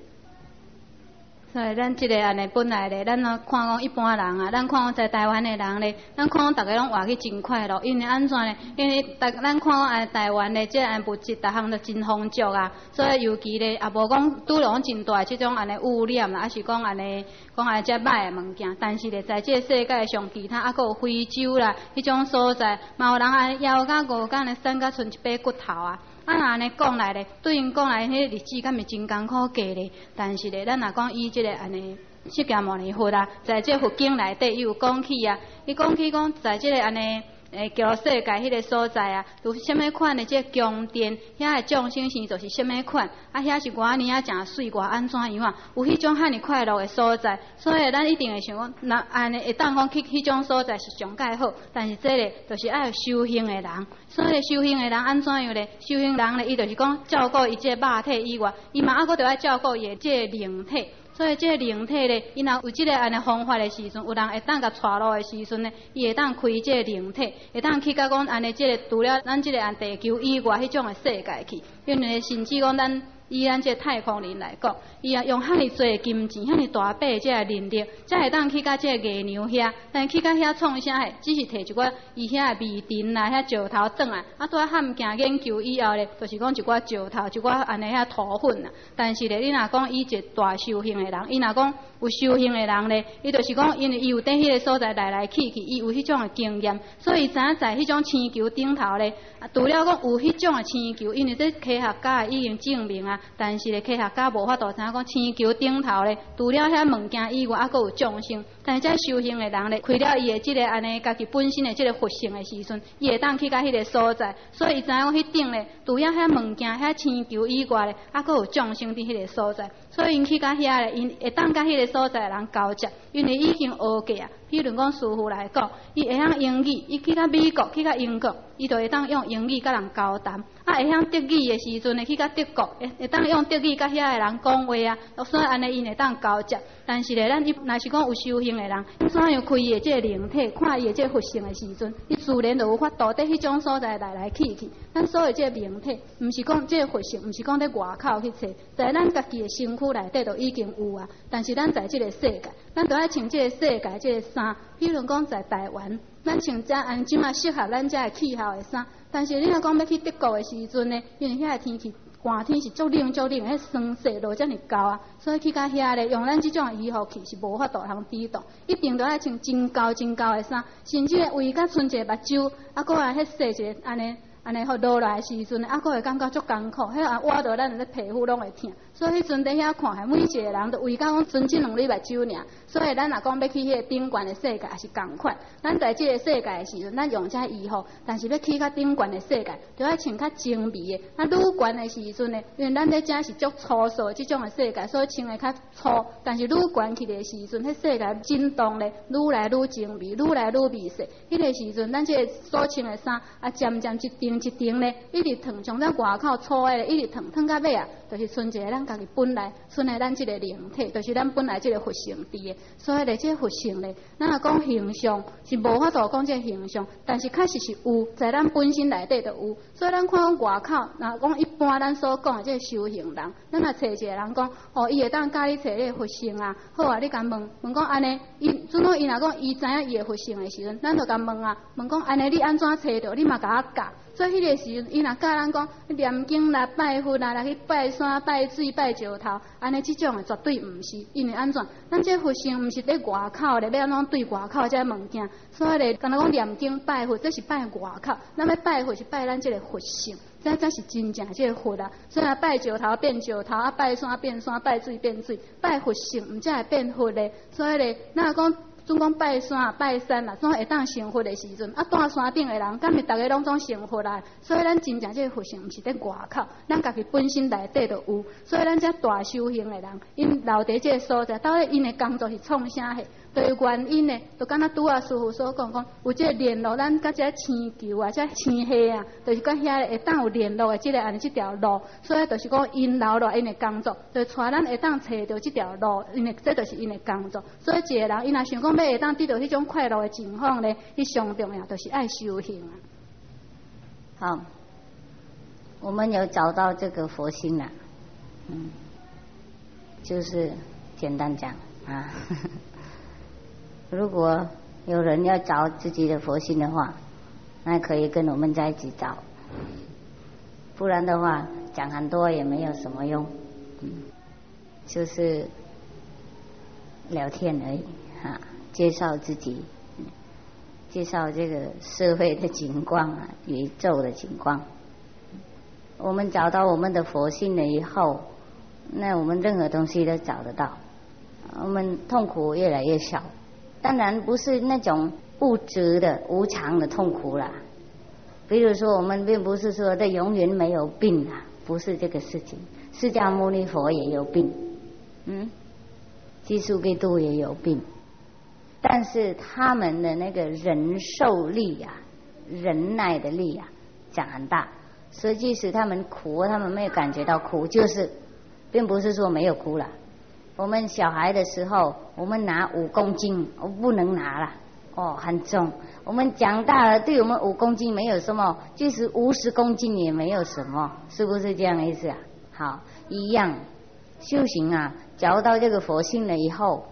所以咱即个安尼本来咧，咱看讲一般人啊，咱看讲在台湾的人咧，咱看讲大家拢活去真快乐，因为安怎咧？因为大咱看讲安台湾的即安物质，逐项都真丰足啊，所以尤其咧也无讲拄着真大即种安尼污染啦，还是讲安尼讲安尼只歹的物件。但是咧，在即个世界上，其他啊个有非洲啦，迄种所在，嘛有人安腰甲五甲安瘦甲剩一把骨头啊。啊，安尼讲来咧，对因讲来，迄日子敢是真艰苦过咧。但是咧，咱若讲伊即个安尼释迦牟尼佛啊，在这佛经内底有讲起啊，伊讲起讲，在即个安尼。诶，叫世界迄个所在啊，有虾米款的即宫殿，遐个众生是就是虾米款，啊，遐是偌尼啊，诚水偌安怎样啊？有迄种遐尼快乐的所在，所以咱一定会想讲，那安尼会当讲去迄种所在是上介好，但是这个就是爱修行的人，所以修行的人安怎样咧？修行人咧，伊就是讲照顾伊这肉体以外，伊嘛还佫着爱照顾伊这灵体。所以，这个灵体咧，伊若有即个安尼方法的时阵，有人会当甲带路的时阵咧，伊会当开这个灵体，会当去甲讲安尼，即个除了咱即个按地球以外迄种的世界去，因为甚至讲咱。以咱这太空人来讲，伊啊用遐尼多金钱、遐尼大笔这个能力，才会当去到这个月亮遐。但去到遐创啥嘿？只是摕一寡伊遐的微尘啦、遐石头转来，啊，拄啊汉行研究以后咧，就是讲一寡石头、一寡安尼遐土粉啦。但是咧，你若讲伊一大修行的人，伊若讲有修行的人咧，伊就是讲，因为伊有伫迄个所在来来去去，伊有迄种的经验，所以知影在迄种星球顶头咧，啊，除了讲有迄种的星球，因为这科学家已经证明啊。但是咧，科学家无法度知影讲星球顶头咧，除了遐物件以外，还佫有众生。但是遮修行的人咧，开了伊的即个安尼，家己本身的即个佛性的时阵，伊会当去到迄个所在。所以伊知影讲迄顶咧，除了遐物件、遐星球以外咧，还佫有众生伫迄个所在。所以因去到遐咧，因会当甲迄个所在人交接，因为已经学过啊。比如讲师傅来讲，伊会晓英语，伊去到美国，去到英国，伊就会当用英语甲人交谈。啊，会晓德语的时阵会，去到德国，会会当用德语甲遐个人讲话啊。所以安尼因会当交接。但是咧，咱伊若是讲有修行的人，怎样开伊的即个灵体，看伊的即个佛性的时阵，伊自然就有法度伫迄种所在来来去去。咱所有即个名体，毋是讲即个佛性，毋是讲伫外口去找，在咱家己的身躯内底都已经有啊。但是咱在即个世界，咱都爱穿即个世界即个衫。比如讲在台湾，咱穿遮安怎啊适合咱遮的气候的衫。但是你若讲要去德国的时阵呢，因为遐个天气。寒天是足冷足冷，迄霜雪落遮尔高啊，所以去到遐咧，用咱即种衣服去是无法度通抵挡，一定都爱穿真高真高的衫，甚至为甲剩一个目睭，啊，搁来迄细一个安尼。安尼好落来时阵，啊，佫会感觉足艰苦，迄啊挖到咱的皮肤拢会疼。所以迄阵伫遐看，每一个人都为讲存即两粒目睭尔。所以咱若讲要去迄个顶悬的世界，也是共款。咱在即个世界的时阵，咱用遮衣服，但是要去较顶悬的世界，就要穿较精美的。啊，愈悬的时阵呢，因为咱在遮是足粗糙即种的世界，所以穿的较粗。但是愈悬起的时阵，迄世界震动咧，愈来愈精美，愈来愈美色。迄个时阵，咱即个所穿的衫啊，渐渐一定。一定咧，一直烫，从咱外口粗的，一直烫，烫到尾啊，就是剩一个咱家己本来，剩下咱即个灵体，就是咱本来即个佛性伫的。所以咧，即个佛性咧，咱若讲形象是无法度讲即个形象，但是确实是有，在咱本身内底都有。所以咱看外口，若讲一般咱所讲的即个修行人，咱若找一个人讲，哦，伊会当教你找个佛性啊，好啊，你甲问问讲安尼，伊阵讲伊若讲伊知影伊个佛性的时阵，咱就甲问啊，问讲安尼你安怎找着？你嘛甲我教。所以迄个时，伊若教咱讲念经啦、拜佛啦、来去拜山、拜水、拜石头，安尼即种诶绝对毋是，因为安怎？咱这佛性毋是伫外口咧，要安怎对外口这物件？所以咧，敢若讲念经拜佛，这是拜外口；咱要拜佛是拜咱即个佛性，这才是真正即个佛啊。所以啊，拜石头变石头，啊拜山变山，拜水变水，拜佛性毋才会变佛咧。所以咧，若讲。总讲拜山啊拜山啦，总会当成佛的时阵，啊，住山顶的人，敢是逐个拢总成佛啦。所以咱真正这个佛性，毋是伫外口，咱家己本身内底都有。所以咱遮大修行的人，因留伫这个所在，到底因的工作是创啥嘿？都有原因呢，就敢若拄啊师傅所讲讲，有这个联络咱甲这星球啊，这星系啊，就是讲遐会当有联络的这个安尼这条路，所以就是讲因留落因的工作，就带咱会当找到这条路，因为这就是因的工作。所以一个人，伊若想讲要会当得到迄种快乐的情况呢，伊上重要就是爱修行啊。好，我们有找到这个佛心了，嗯，就是简单讲啊，*laughs* 如果有人要找自己的佛性的话，那可以跟我们在一起找，不然的话讲很多也没有什么用，嗯，就是聊天而已啊，介绍自己。介绍这个社会的情况啊，宇宙的情况。我们找到我们的佛性了以后，那我们任何东西都找得到，我们痛苦越来越小。当然不是那种物质的无常的痛苦啦。比如说，我们并不是说这永远没有病啊，不是这个事情。释迦牟尼佛也有病，嗯，基督基督也有病。但是他们的那个忍受力呀、忍耐的力呀，讲很大。所以即使他们苦，他们没有感觉到苦，就是并不是说没有哭了。我们小孩的时候，我们拿五公斤，我不能拿了，哦，很重。我们长大了，对我们五公斤没有什么，即使五十公斤也没有什么，是不是这样的意思啊？好，一样修行啊，找到这个佛性了以后。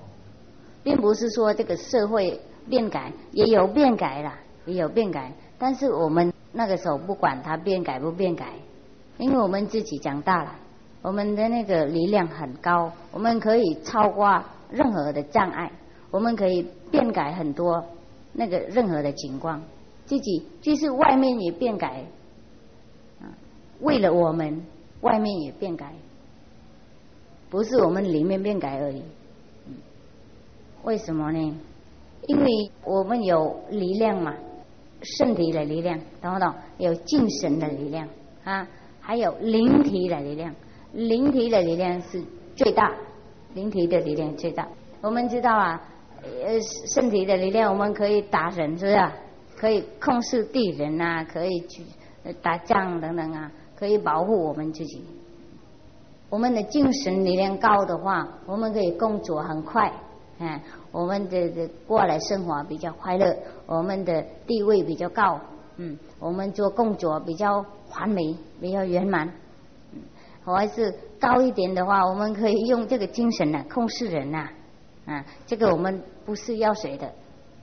并不是说这个社会变改也有变改了，也有变改，但是我们那个时候不管它变改不变改，因为我们自己长大了，我们的那个力量很高，我们可以超过任何的障碍，我们可以变改很多那个任何的情况，自己就是外面也变改，为了我们外面也变改，不是我们里面变改而已。为什么呢？因为我们有力量嘛，身体的力量，懂不懂？有精神的力量啊，还有灵体的力量。灵体的力量是最大，灵体的力量最大。我们知道啊，呃，身体的力量我们可以打人，是不是？可以控制敌人啊，可以去打仗等等啊，可以保护我们自己。我们的精神力量高的话，我们可以工作很快。嗯，我们的的过来生活比较快乐，我们的地位比较高，嗯，我们做工作比较完美，比较圆满。嗯，还是高一点的话，我们可以用这个精神呢 *laughs* 控制人呐，啊，这个我们不是要谁的，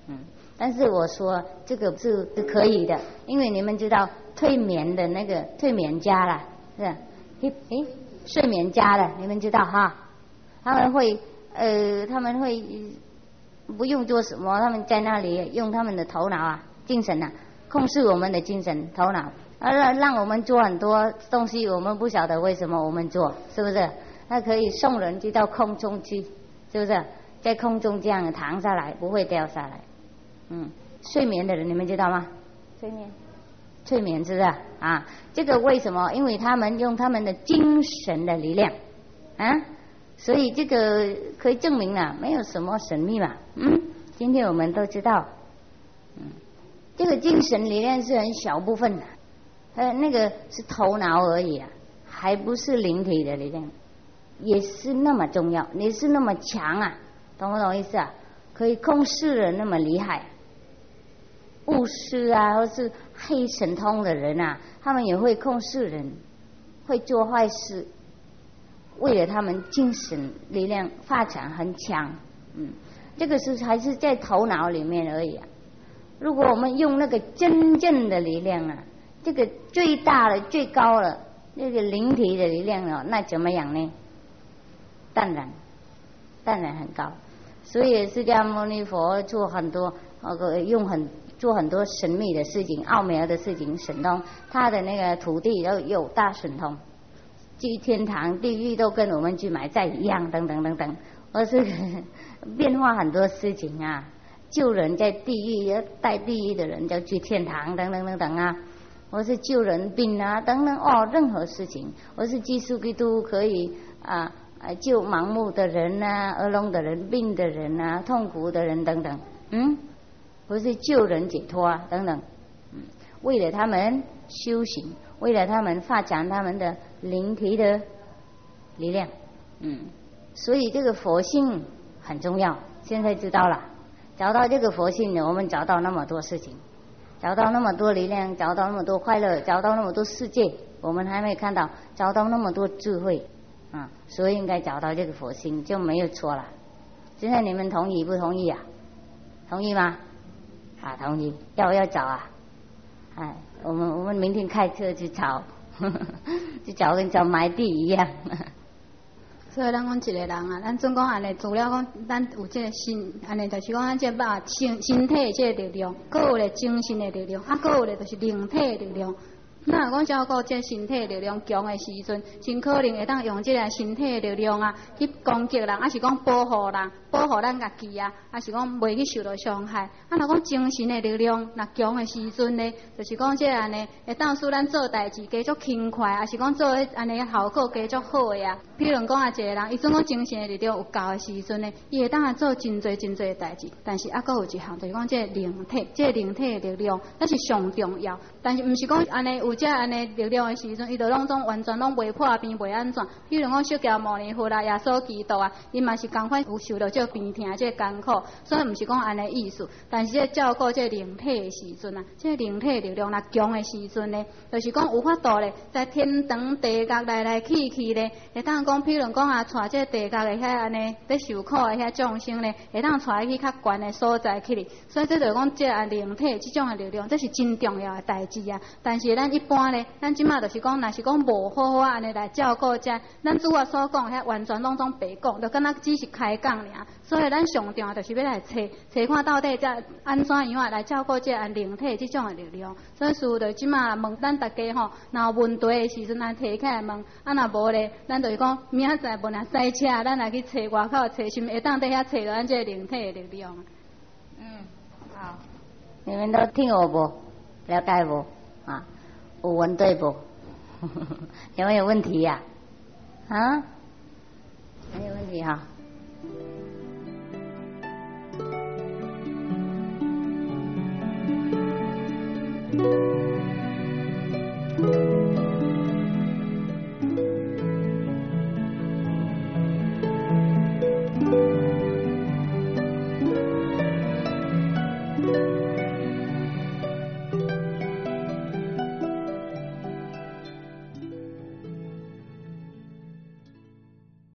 嗯，但是我说这个是是可以的，因为你们知道催眠的那个催眠家了，是吧？诶诶，睡眠家了，你们知道哈？他们会。呃，他们会不用做什么，他们在那里用他们的头脑啊、精神啊，控制我们的精神头脑，啊让让我们做很多东西，我们不晓得为什么我们做，是不是？那可以送人去到空中去，是不是？在空中这样躺下来，不会掉下来。嗯，睡眠的人你们知道吗？睡眠，睡眠是不是？啊，这个为什么？因为他们用他们的精神的力量，啊。所以这个可以证明啊，没有什么神秘嘛。嗯，今天我们都知道，嗯，这个精神力量是很小部分的，呃，那个是头脑而已啊，还不是灵体的力量，也是那么重要，也是那么强啊，懂不懂意思啊？可以控制人那么厉害，巫师啊，或是黑神通的人啊，他们也会控制人，会做坏事。为了他们精神力量发展很强，嗯，这个是还是在头脑里面而已啊。如果我们用那个真正的力量啊，这个最大的、最高的那个灵体的力量哦，那怎么样呢？淡然，淡然很高。所以释迦牟尼佛做很多那个用很做很多神秘的事情、奥妙的事情、神通，他的那个徒弟都有大神通。去天堂、地狱都跟我们去买菜一样，等等等等。而是 *laughs* 变化很多事情啊，救人在地狱，要带地狱的人就去天堂，等等等等啊。或是救人病啊，等等哦，任何事情，我是基督基督可以啊啊救盲目的人呐、耳聋的人、病的人呐、痛苦的人等等。嗯，我是救人解脱啊，等等。嗯，为了他们修行。为了他们发展他们的灵体的力量，嗯，所以这个佛性很重要。现在知道了，找到这个佛性呢，我们找到那么多事情，找到那么多力量，找到那么多快乐，找到那么多世界，我们还没看到，找到那么多智慧，啊，所以应该找到这个佛心就没有错了。现在你们同意不同意啊？同意吗？啊，同意，要不要找啊！哎，我们我们明天开车去找，*laughs* 去找跟找埋地一样。所以咱讲一个人啊，咱总讲安尼，除了讲咱有这个身，安尼就是讲咱这把身身体这个力量，各有咧精神的力量，啊，各有咧就是灵体的力量。那讲照顾这身体力量强的时阵，真可能会当用这个身体的力量啊去攻击人，还是讲保护人，保护咱家己啊，还是讲袂去受到伤害。啊，若讲精神的力量若强的时阵呢，就是讲这安尼会当使咱做代志加足轻快，啊是讲做安尼效果加足好的啊。比如讲啊，一个人伊总讲精神的力量有够的时阵呢，伊会当啊做真侪真侪的代志。但是啊，佫有一项就是讲这灵体，这灵体的力量那是上重要。但是毋是讲安尼有。这安尼流量的时阵，伊就拢总完全拢袂破病袂安怎。比如讲，小教摩尼佛啦、耶稣基督啊，伊嘛是共款有受到这病痛、这艰苦，所以毋是讲安尼意思。但是这照顾这灵体的时阵啊，这灵体力量若强的时阵呢，就是讲有法度咧，在天堂地角来来去去咧，会当讲，比如讲啊，带这地角的遐安尼在受苦的遐众生咧，会当带去较悬的所在去哩。所以这就讲这啊灵体这种的力量，这是真重要的代志啊。但是咱一一般咧，咱即马就是讲，若是讲无好好安尼来照顾遮，咱主我所讲遐完全拢总白讲，就敢若只是开讲尔。所以咱上重要就是要来找找看到底遮安怎样啊来照顾遮安灵体即种的力量。所以事就即马问咱大家吼，若有问题的时阵，咱提起来问，啊若无咧，咱就是讲明仔载无若塞车，咱来去找外口找什么，会当伫遐找到咱这灵体的力量。嗯，好，你们都听我不？了解不？我文对不？*laughs* 有没有问题呀？啊？没有问题哈。